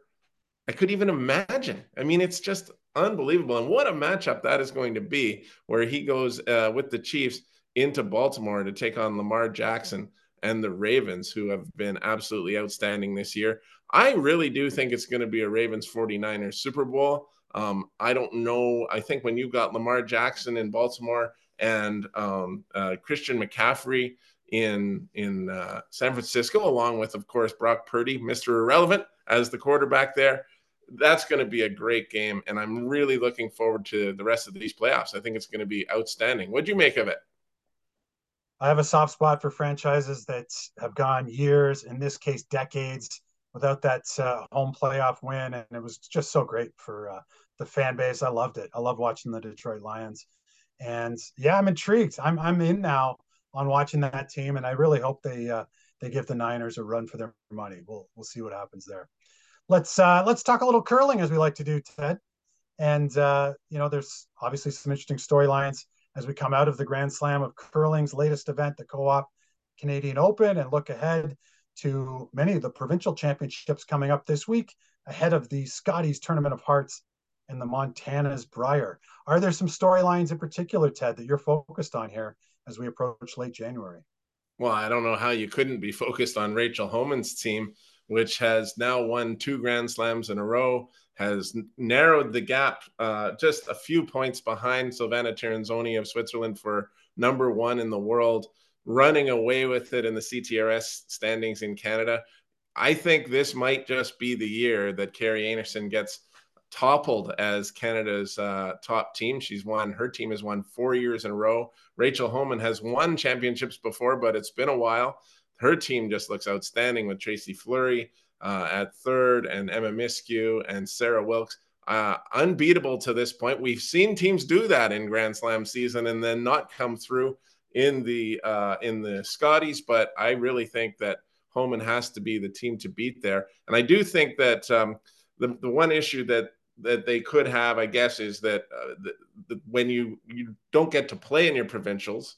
I could even imagine. I mean, it's just unbelievable. And what a matchup that is going to be where he goes uh, with the Chiefs into Baltimore to take on Lamar Jackson and the Ravens, who have been absolutely outstanding this year. I really do think it's going to be a Ravens 49ers Super Bowl. Um, I don't know. I think when you got Lamar Jackson in Baltimore and um, uh, Christian McCaffrey in in uh, San Francisco, along with, of course, Brock Purdy, Mr. Irrelevant, as the quarterback there. That's going to be a great game, and I'm really looking forward to the rest of these playoffs. I think it's going to be outstanding. What do you make of it? I have a soft spot for franchises that have gone years, in this case, decades, without that uh, home playoff win, and it was just so great for uh, the fan base. I loved it. I love watching the Detroit Lions, and yeah, I'm intrigued. I'm I'm in now on watching that team, and I really hope they uh, they give the Niners a run for their money. We'll we'll see what happens there. Let's uh, let's talk a little curling as we like to do, Ted. And uh, you know, there's obviously some interesting storylines as we come out of the Grand Slam of curling's latest event, the Co-op Canadian Open, and look ahead to many of the provincial championships coming up this week ahead of the Scotties Tournament of Hearts and the Montana's Brier. Are there some storylines in particular, Ted, that you're focused on here as we approach late January? Well, I don't know how you couldn't be focused on Rachel Homan's team, which has now won two Grand Slams in a row, has narrowed the gap uh, just a few points behind Silvana Tirinzoni of Switzerland for number one in the world, running away with it in the CTRS standings in Canada. I think this might just be the year that Kerri Einarson gets toppled as Canada's uh, top team. She's won, her team has won four years in a row. Rachel Homan has won championships before, but it's been a while. Her team just looks outstanding with Tracy Fleury uh, at third and Emma Miskew and Sarah Wilkes. Uh, unbeatable to this point. We've seen teams do that in Grand Slam season and then not come through in the uh, in the Scotties. But I really think that Homan has to be the team to beat there. And I do think that um, the the one issue that that they could have, I guess, is that uh, when you you don't get to play in your provincials,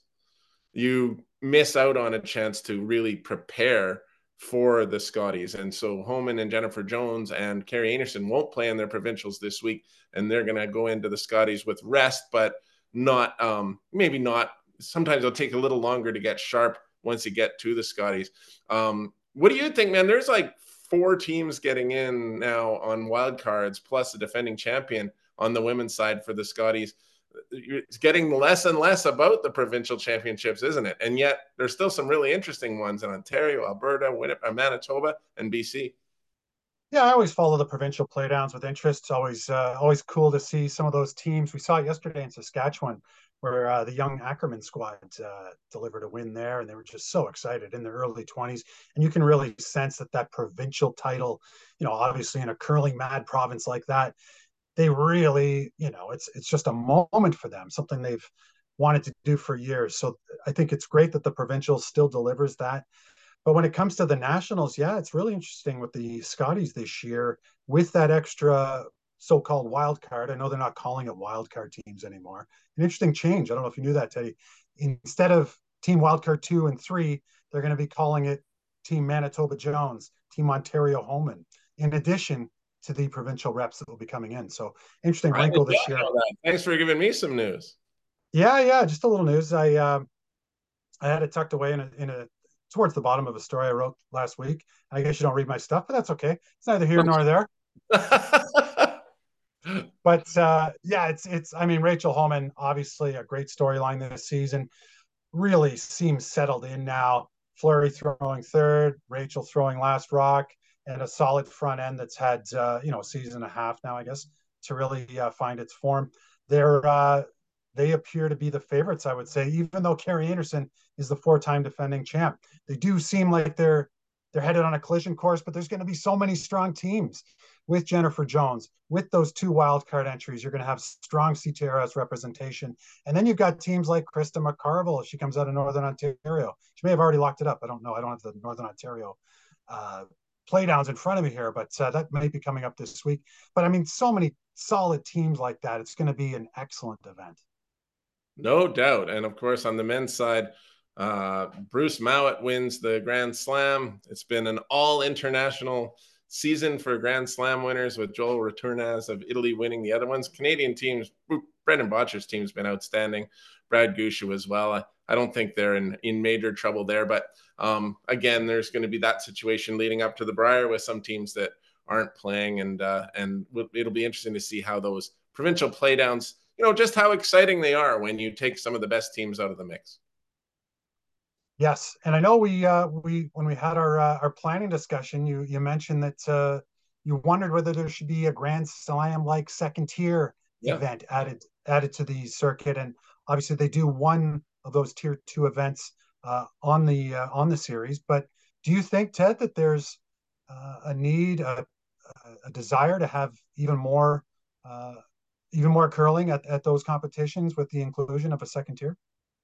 you miss out on a chance to really prepare for the Scotties. And so Homan and Jennifer Jones and Kerri Einarson won't play in their provincials this week, and they're going to go into the Scotties with rest, but not um, maybe not. Sometimes it'll take a little longer to get sharp once you get to the Scotties. Um, what do you think, man? There's like four teams getting in now on wild cards, plus a defending champion on the women's side for the Scotties. It's getting less and less about the provincial championships, isn't it? And yet there's still some really interesting ones in Ontario, Alberta, Winnipeg, Manitoba, and BC. Yeah, I always follow the provincial playdowns with interest. It's always uh, always cool to see some of those teams. We saw yesterday in Saskatchewan where uh, the young Ackerman squad uh, delivered a win there, and they were just so excited in their early 20s. And you can really sense that that provincial title, you know, obviously in a curling mad province like that, they really, you know, it's it's just a moment for them, something they've wanted to do for years. So I think it's great that the provincial still delivers that. But when it comes to the nationals, yeah, it's really interesting with the Scotties this year with that extra so-called wild card. I know they're not calling it wild card teams anymore. An interesting change. I don't know if you knew that, Teddy. Instead of Team Wildcard two and three, they're going to be calling it Team Manitoba Jones, Team Ontario Homan, in addition to the provincial reps that will be coming in. So interesting wrinkle this year. Thanks for giving me some news. Yeah, yeah, just a little news. I um, I had it tucked away in a in a towards the bottom of a story I wrote last week. I guess you don't read my stuff, but that's okay. It's neither here nor there. but uh, yeah, it's it's. I mean, Rachel Homan, obviously a great storyline this season. Really seems settled in now. Fleury throwing third, Rachel throwing last rock, and a solid front end that's had uh, you know a season and a half now, I guess, to really uh, find its form. they're uh, they appear to be the favorites. I would say, even though Kerri Einarson is the four-time defending champ, they do seem like they're they're headed on a collision course. But there's going to be so many strong teams with Jennifer Jones, with those two wildcard entries. You're going to have strong CTRS representation, and then you've got teams like Krista McCarville she comes out of Northern Ontario. She may have already locked it up. I don't know. I don't have the Northern Ontario uh, playdowns in front of me here, but uh, that might be coming up this week. But I mean, so many solid teams like that. It's going to be an excellent event. No doubt. And of course, on the men's side, uh, Bruce Mouat wins the Grand Slam. It's been an all international season for Grand Slam winners with Joël Retornaz of Italy winning the other ones. Canadian teams, Brendan Bottcher's team's been outstanding. Brad Gushue as well. I, I don't think they're in, in major trouble there. But um, again, there's going to be that situation leading up to the Brier with some teams that aren't playing. And, uh, and it'll be interesting to see how those provincial playdowns – you know just how exciting they are when you take some of the best teams out of the mix. Yes, and I know we uh, we when we had our uh, our planning discussion, you you mentioned that uh, you wondered whether there should be a Grand Slam like second tier yeah. event added added to the circuit, and obviously they do one of those tier two events uh, on the uh, on the series. But do you think Ted that there's uh, a need, a, a desire to have even more uh, even more curling at, at those competitions with the inclusion of a second tier?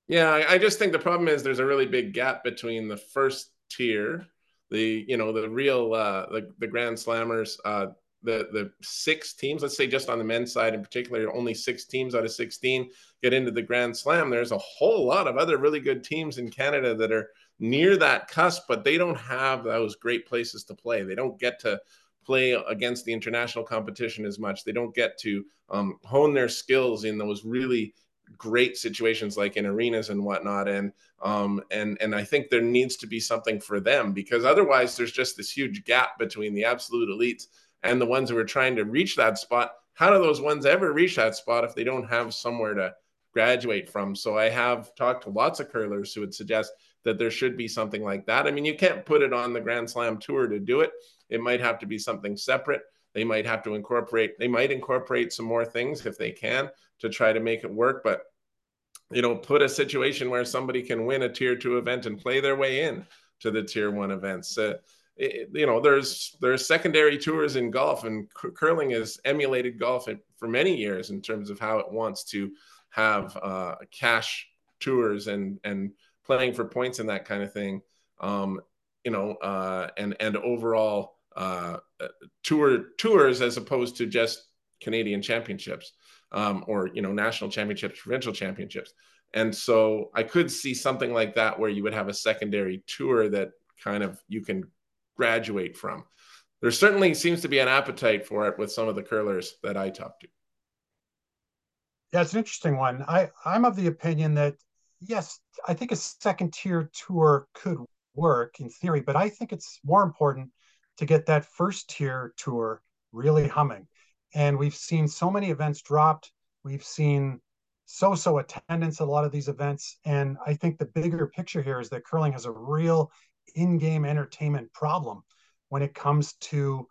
Yeah, I, just think the problem is there's a really big gap between the first tier, the you know the real uh, the the Grand Slammers, uh, the the six teams. Let's say just on the men's side in particular, only six teams out of sixteen get into the Grand Slam. There's a whole lot of other really good teams in Canada that are near that cusp, but they don't have those great places to play. They don't get to play against the international competition as much. They don't get to um, hone their skills in those really great situations like in arenas and whatnot and um and and i think there needs to be something for them because otherwise there's just this huge gap between the absolute elites and the ones who are trying to reach that spot. How do those ones ever reach that spot if they don't have somewhere to graduate from? So i have talked to lots of curlers who would suggest that there should be something like that. I mean you can't put it on the grand slam tour to do it. It might have to be something separate. They might have to incorporate, they might incorporate some more things if they can to try to make it work. But, you know, put a situation where somebody can win a tier two event and play their way in to the tier one events. Uh, it, you know, there's there's secondary tours in golf, and curling has emulated golf for many years in terms of how it wants to have uh, cash tours and and playing for points and that kind of thing. Um, you know, uh, and and overall uh, tour tours as opposed to just Canadian championships um, or you know national championships, provincial championships. And so I could see something like that where you would have a secondary tour that kind of you can graduate from. There certainly seems to be an appetite for it with some of the curlers that I talk to. Yeah, it's an interesting one. I, I'm of the opinion that yes, I think a second tier tour could work in theory, but I think it's more important to get that first tier tour really humming. And we've seen so many events dropped. We've seen so so attendance at a lot of these events. And I think the bigger picture here is that curling has a real in game entertainment problem when it comes to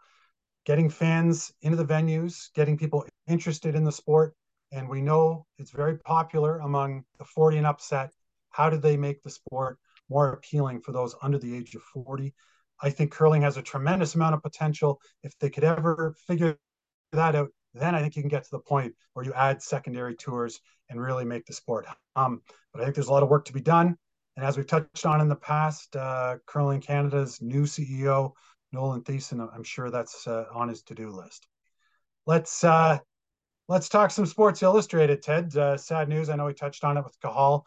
getting fans into the venues, getting people interested in the sport. And we know it's very popular among the 40 and upset. How do they make the sport more appealing for those under the age of 40? I think curling has a tremendous amount of potential. If they could ever figure that out, then I think you can get to the point where you add secondary tours and really make the sport. Um, but I think there's a lot of work to be done. And as we've touched on in the past, uh, Curling Canada's new CEO, Nolan Thiessen, I'm sure that's uh, on his to-do list. Let's uh, let's talk some Sports Illustrated, Ted. Uh, sad news. I know we touched on it with Cathal.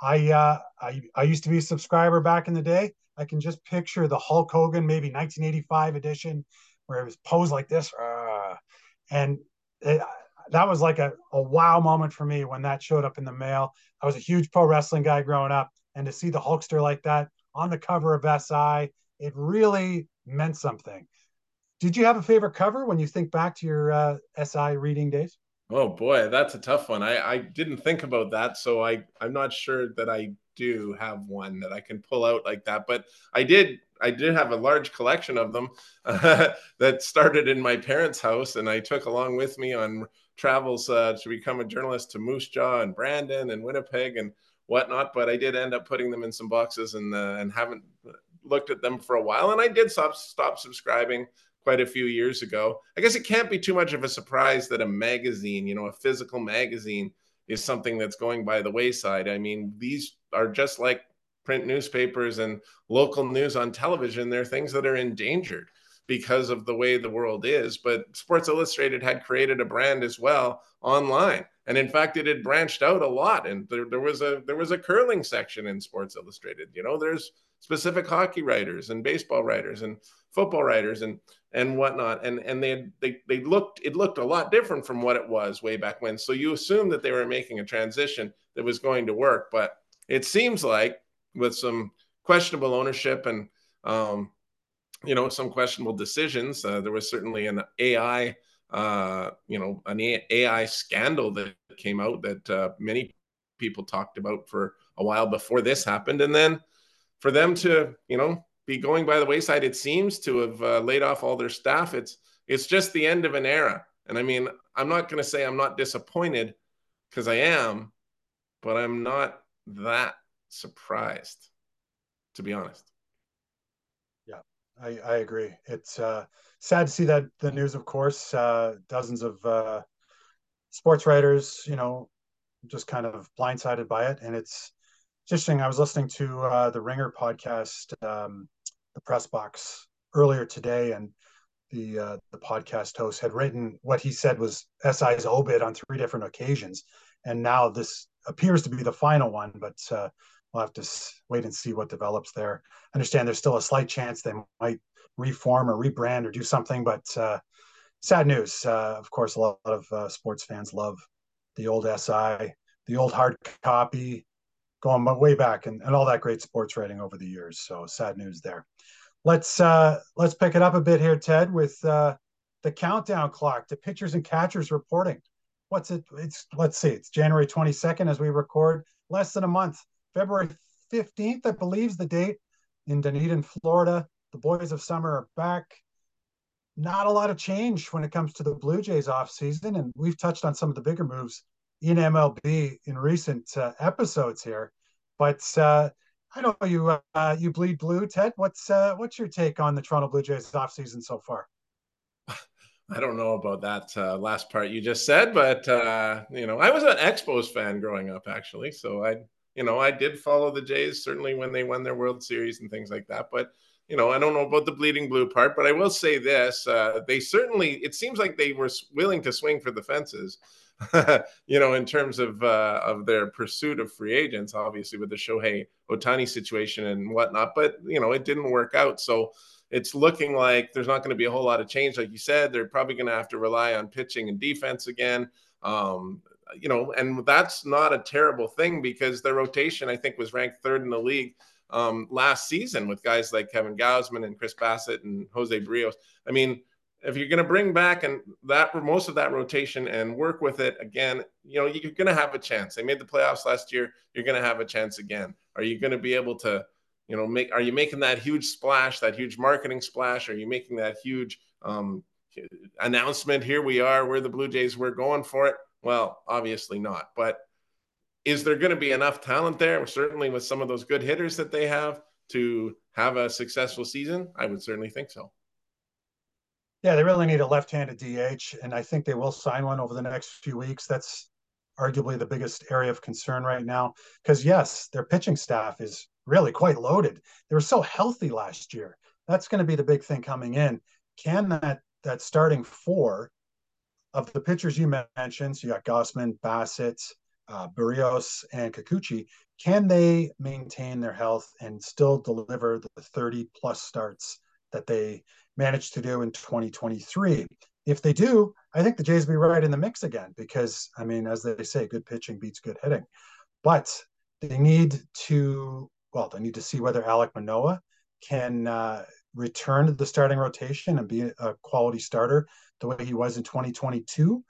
I, uh, I I used to be a subscriber back in the day. I can just picture the Hulk Hogan, maybe 1985 edition, where it was posed like this. And it, that was like a, a wow moment for me when that showed up in the mail. I was a huge pro wrestling guy growing up, and to see the Hulkster like that on the cover of SI, it really meant something. Did you have a favorite cover when you think back to your uh, SI reading days? Oh boy, that's a tough one. I, I didn't think about that, so I I'm not sure that I do have one that I can pull out like that. But I did I did have a large collection of them uh, that started in my parents' house, and I took along with me on travels uh, to become a journalist to Moose Jaw and Brandon and Winnipeg and whatnot. But I did end up putting them in some boxes and uh, and haven't looked at them for a while. And I did stop stop subscribing quite a few years ago. I guess it can't be too much of a surprise that a magazine, you know, a physical magazine, is something that's going by the wayside. I mean, these are just like print newspapers and local news on television. They're things that are endangered because of the way the world is. But Sports Illustrated had created a brand as well online. And in fact, it had branched out a lot. And there, there was a there was a curling section in Sports Illustrated. You know, there's specific hockey writers and baseball writers and football writers and and whatnot. And and they they they looked it looked a lot different from what it was way back when. So you assume that they were making a transition that was going to work, but it seems like with some questionable ownership and um, you know some questionable decisions. Uh, there was certainly an AI, uh, you know, an AI scandal that came out that uh, many people talked about for a while before this happened, and then for them to, you know, be going by the wayside, it seems to have uh, laid off all their staff. It's it's just the end of an era, and I mean, I'm not going to say I'm not disappointed because I am, but I'm not that surprised, to be honest. Yeah, I, I agree. It's uh, sad to see that the news, of course, uh, dozens of uh, sports writers, you know, just kind of blindsided by it. And it's, interesting. I was listening to uh, the Ringer podcast, um, the press box earlier today, and the uh, the podcast host had written what he said was SI's obit on three different occasions, and now this appears to be the final one. But uh, we'll have to wait and see what develops there. I understand there's still a slight chance they might reform or rebrand or do something, but uh, sad news. Uh, of course, a lot of uh, sports fans love the old SI, the old hard copy, going way back, and, and all that great sports writing over the years. So sad news there. Let's uh, let's pick it up a bit here, Ted, with uh, the countdown clock to pitchers and catchers reporting. What's it? It's let's see. It's January 22nd as we record. Less than a month February 15th, I believe, is the date in Dunedin, Florida. The boys of summer are back. Not a lot of change when it comes to the Blue Jays offseason. And we've touched on some of the bigger moves in MLB in recent uh, episodes here. But uh, I know you uh, you bleed blue, Ted. What's uh, what's your take on the Toronto Blue Jays offseason so far? I don't know about that uh, last part you just said, but uh, you know, I was an Expos fan growing up, actually, so I you know, I did follow the Jays certainly when they won their World Series and things like that. But you know, I don't know about the bleeding blue part, but I will say this: uh, they certainly. It seems like they were willing to swing for the fences. you know, in terms of uh, of their pursuit of free agents, obviously with the Shohei Ohtani situation and whatnot, but you know, it didn't work out. So it's looking like there's not going to be a whole lot of change, like you said. They're probably going to have to rely on pitching and defense again. Um, you know, and that's not a terrible thing because their rotation, I think, was ranked third in the league um, last season with guys like Kevin Gausman and Chris Bassitt and Jose Berrios. I mean, if you're going to bring back and that most of that rotation and work with it again, you know, you're going to have a chance. They made the playoffs last year. You're going to have a chance again. Are you going to be able to, you know, make? Are you making that huge splash, that huge marketing splash? Are you making that huge um, announcement? Here we are. We're the Blue Jays. We're going for it. Well, obviously not. But is there going to be enough talent there, certainly with some of those good hitters that they have, to have a successful season? I would certainly think so. Yeah, they really need a left-handed DH, and I think they will sign one over the next few weeks. That's arguably the biggest area of concern right now. Because yes, their pitching staff is really quite loaded. They were so healthy last year. That's going to be the big thing coming in. Can that that starting four of the pitchers you mentioned, so you got Gausman, Bassitt, uh, Berrios, and Kikuchi, can they maintain their health and still deliver the 30 plus starts that they managed to do in 2023? If they do, I think the Jays will be right in the mix again because, I mean, as they say, good pitching beats good hitting. But they need to, well, they need to see whether Alek Manoah can uh, return to the starting rotation and be a quality starter the way he was in 2022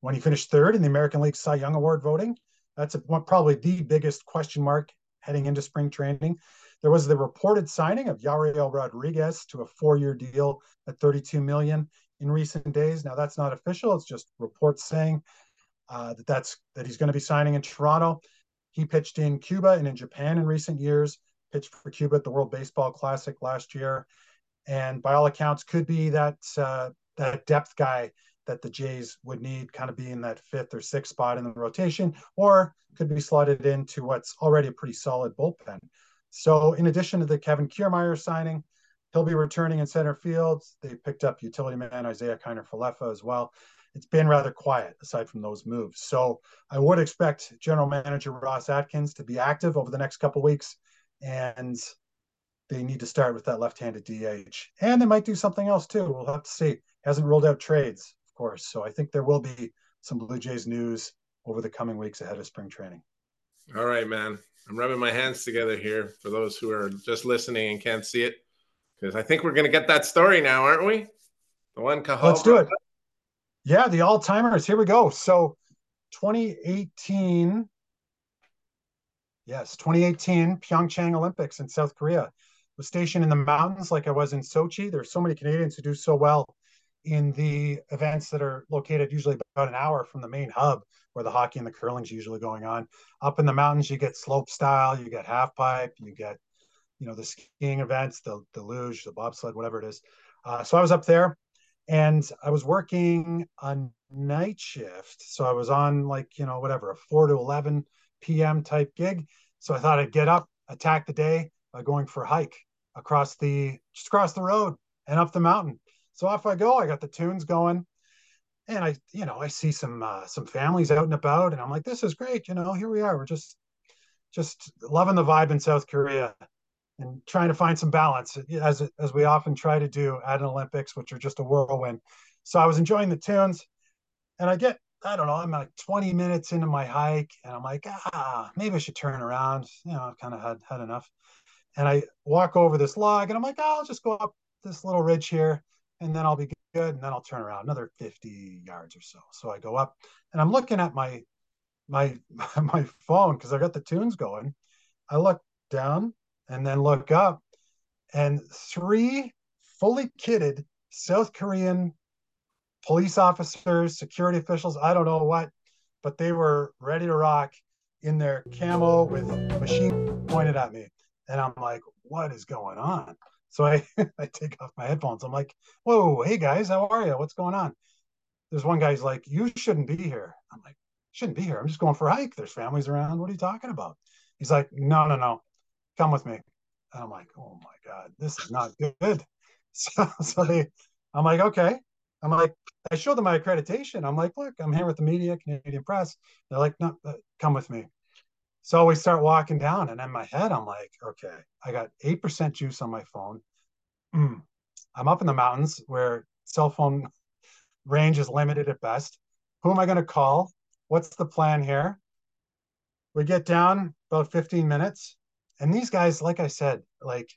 when he finished third in the American League Cy Young Award voting. That's a, probably the biggest question mark heading into spring training. There was the reported signing of Yariel Rodriguez to a four-year deal at 32 million in recent days. Now that's not official; it's just reports saying uh, that that's that he's going to be signing in Toronto. He pitched in Cuba and in Japan in recent years. Pitched for Cuba at the World Baseball Classic last year, and by all accounts, could be that uh, that depth guy that the Jays would need, kind of be in that fifth or sixth spot in the rotation, or could be slotted into what's already a pretty solid bullpen. So, in addition to the Kevin Kiermaier signing, he'll be returning in center field. They picked up utility man Isiah Kiner Falefa as well. It's been rather quiet aside from those moves. So, I would expect General Manager Ross Atkins to be active over the next couple weeks, and they need to start with that left-handed DH. And they might do something else too. We'll have to see. Hasn't ruled out trades of course. So I think there will be some Blue Jays news over the coming weeks ahead of spring training. All right, man. I'm rubbing my hands together here for those who are just listening and can't see it, because I think we're going to get that story now, aren't we? The one Cathal Let's do it. Yeah, the all timers. Here we go. So 2018. Yes, 2018 Pyeongchang Olympics in South Korea. Was stationed in the mountains like I was in Sochi. There's so many Canadians who do so well in the events that are located usually about an hour from the main hub where the hockey and the curling is usually going on. Up in the mountains, you get slope style, you get half pipe, you get, you know, the skiing events, the, the luge, the bobsled, whatever it is. Uh, so I was up there and I was working a night shift. So I was on like, you know, whatever, a 4 to 11 p.m. type gig. So I thought I'd get up, attack the day by going for a hike across the, just across the road and up the mountain. So off I go. I got the tunes going, and I, you know, I see some uh, some families out and about, and I'm like, this is great. You know, here we are. We're just just loving the vibe in South Korea and trying to find some balance as as we often try to do at an Olympics, which are just a whirlwind. So I was enjoying the tunes, and I get I don't know I'm like 20 minutes into my hike, and I'm like ah maybe I should turn around. You know I've kind of had had enough, and I walk over this log, and I'm like oh, I'll just go up this little ridge here, and then I'll be good. And then I'll turn around another 50 yards or so. So I go up and I'm looking at my my my phone because I got the tunes going. I look down and then look up, and three fully kitted South Korean police officers, security officials, I don't know what, but they were ready to rock in their camo with machine pointed at me. And I'm like, what is going on? So I, I take off my headphones. I'm like, whoa, hey guys, how are you? What's going on? There's one guy's like, you shouldn't be here. I'm like, shouldn't be here. I'm just going for a hike. There's families around. What are you talking about? He's like, no, no, no, come with me. And I'm like, oh my God, this is not good. So, so they, I'm like, okay. I'm like, I showed them my accreditation. I'm like, look, I'm here with the media, Canadian press. They're like, no, uh, come with me. So we start walking down, and in my head, I'm like, okay, I got 8% juice on my phone. Mm. I'm up in the mountains where cell phone range is limited at best. Who am I going to call? What's the plan here? We get down about 15 minutes. And these guys, like I said, like,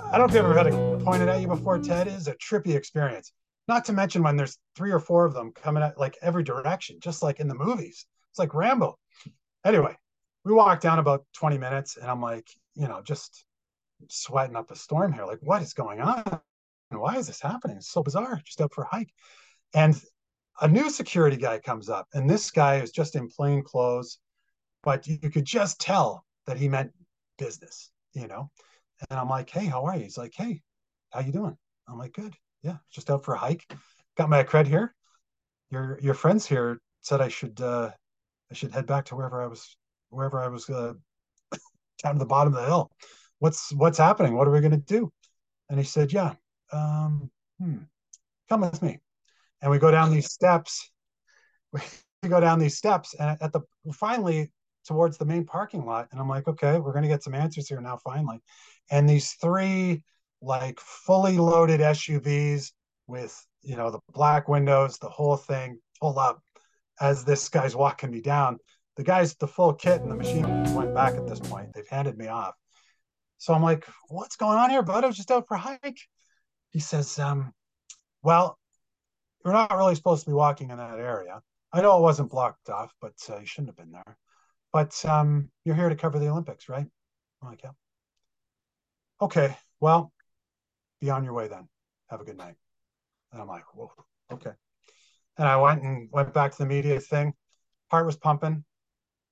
I don't know if you've ever had it pointed at you before, Ted, is a trippy experience. Not to mention when there's three or four of them coming at like every direction, just like in the movies. It's like Rambo. Anyway, we walked down about 20 minutes and I'm like, you know, just sweating up a storm here. Like, what is going on? And why is this happening? It's so bizarre. Just out for a hike. And a new security guy comes up, and this guy is just in plain clothes, but you could just tell that he meant business, you know. And I'm like, hey, how are you? He's like, hey, how you doing? I'm like, good. Yeah, just out for a hike. Got my cred here. Your your friends here said I should uh I should head back to wherever I was wherever I was uh, down to the bottom of the hill. What's what's happening? What are we to do? And he said, Yeah, um, hmm, come with me. And we go down these steps. We go down these steps, and at the finally towards the main parking lot. And I'm like, okay, we're to get some answers here now, finally. And these three like fully loaded SUVs with you know the black windows, the whole thing pull up as this guy's walking me down. The guy's the full kit and the machine went back at this point. They've handed me off. So I'm like, what's going on here, bud? I was just out for a hike. He says, um, well, you're not really supposed to be walking in that area. I know it wasn't blocked off, but uh, you shouldn't have been there. But um, you're here to cover the Olympics, right? I'm like, yeah. okay, well, be on your way then. Have a good night. And I'm like, whoa, okay. And I went and went back to the media thing. Heart was pumping.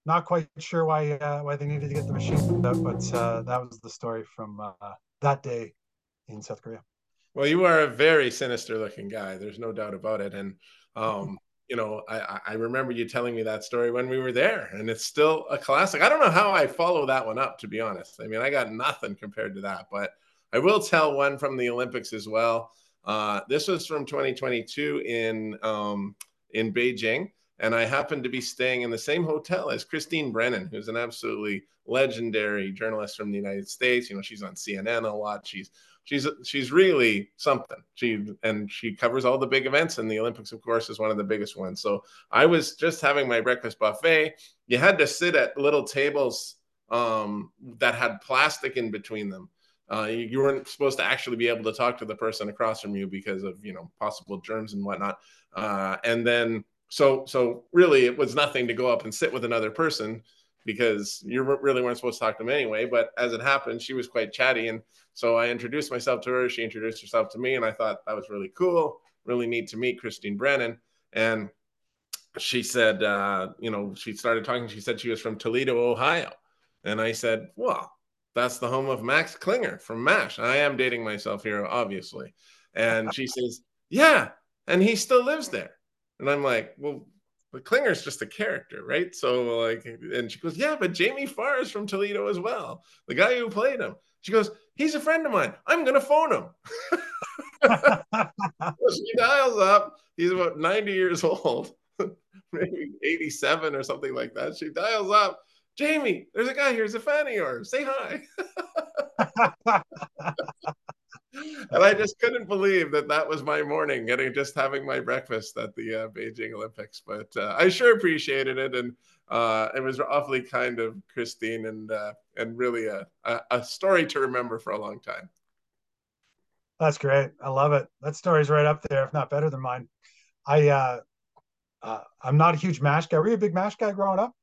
Not quite sure why uh, why they needed to get the machine but uh, that was the story from uh, that day in South Korea. Well, you are a very sinister looking guy. There's no doubt about it. And um, you know, I, I remember you telling me that story when we were there, and it's still a classic. I don't know how I follow that one up, to be honest. I mean, I got nothing compared to that, but I will tell one from the Olympics as well. Uh, this was from 2022 in um, in Beijing, and I happened to be staying in the same hotel as Christine Brennan, who's an absolutely legendary journalist from the United States. You know, she's on CNN a lot. She's she's she's really something. She and she covers all the big events, and the Olympics, of course, is one of the biggest ones. So I was just having my breakfast buffet. You had to sit at little tables um, that had plastic in between them. Uh, you, weren't supposed to actually be able to talk to the person across from you because of you know possible germs and whatnot. Uh, and then so so really, it was nothing to go up and sit with another person because you really weren't supposed to talk to them anyway. But as it happened, she was quite chatty. And so I introduced myself to her. She introduced herself to me. And I thought that was really cool, really neat to meet Christine Brennan. And she said, uh, you know, she started talking. She said she was from Toledo, Ohio. And I said, well, that's the home of Max Klinger from MASH. I am dating myself here, obviously. And she says, yeah. And he still lives there. And I'm like, well, but Klinger's just a character, right? So like, and she goes, yeah, but Jamie Farr is from Toledo as well, the guy who played him. She goes, he's a friend of mine. I'm gonna phone him. she dials up. He's about 90 years old, maybe 87 or something like that. She dials up. Jamie, there's a guy here. He's a fan of yours. Say hi and I just couldn't believe that that was my morning, getting just having my breakfast at the uh, Beijing Olympics. But uh, I sure appreciated it, and uh, it was awfully kind of Christine, and uh, and really a, a, a story to remember for a long time. That's great. I love it. That story's right up there, if not better than mine. I uh, uh, I'm not a huge mash guy. Were you a big mash guy growing up?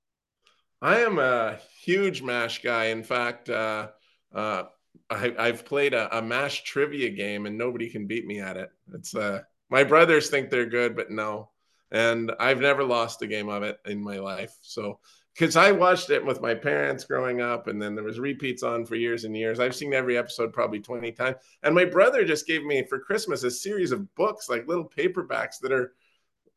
I am a huge mash guy. In fact, I, have played a, a mash trivia game and nobody can beat me at it. It's uh, my brothers think they're good, but no. And I've never lost a game of it in my life. So, because I watched it with my parents growing up, and then there was repeats on for years and years. I've seen every episode probably 20 times. And my brother just gave me for Christmas a series of books, like little paperbacks that are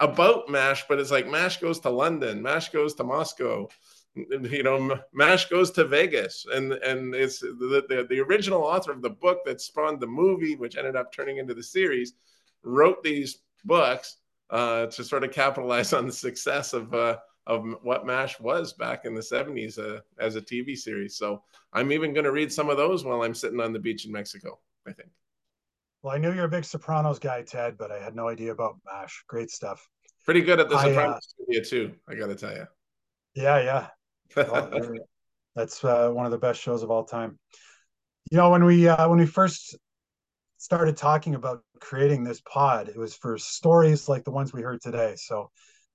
about MASH, but it's like MASH goes to London, MASH goes to Moscow, you know mash goes to vegas and and it's the, the, the original author of the book that spawned the movie which ended up turning into the series wrote these books uh, to sort of capitalize on the success of uh, of what mash was back in the 70s uh, as a tv series. So i'm even going to read some of those while i'm sitting on the beach in mexico i think. Well i knew you're a big sopranos guy ted but i had no idea about mash. Great stuff. Pretty good at the uh, sopranos I, too i gotta tell you yeah yeah that's uh, one of the best shows of all time. You know, when we uh, when we first started talking about creating this pod, it was for stories like the ones we heard today. So,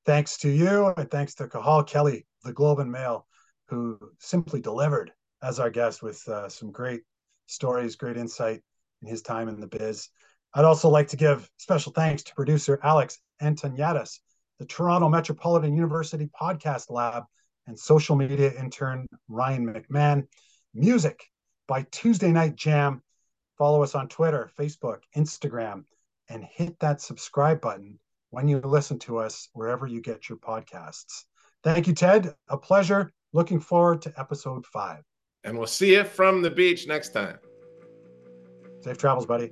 thanks to you and thanks to Cathal Kelly, the Globe and Mail, who simply delivered as our guest with uh, some great stories, great insight in his time in the biz. I'd also like to give special thanks to producer Alex Antoniadis, the Toronto Metropolitan University Podcast Lab, and social media intern Ryan McMahon. Music by Tuesday Night Jam. Follow us on Twitter, Facebook, Instagram, and hit that subscribe button when you listen to us wherever you get your podcasts. Thank you, Ted. A pleasure. Looking forward to episode five. And we'll see you from the beach next time. Safe travels, buddy.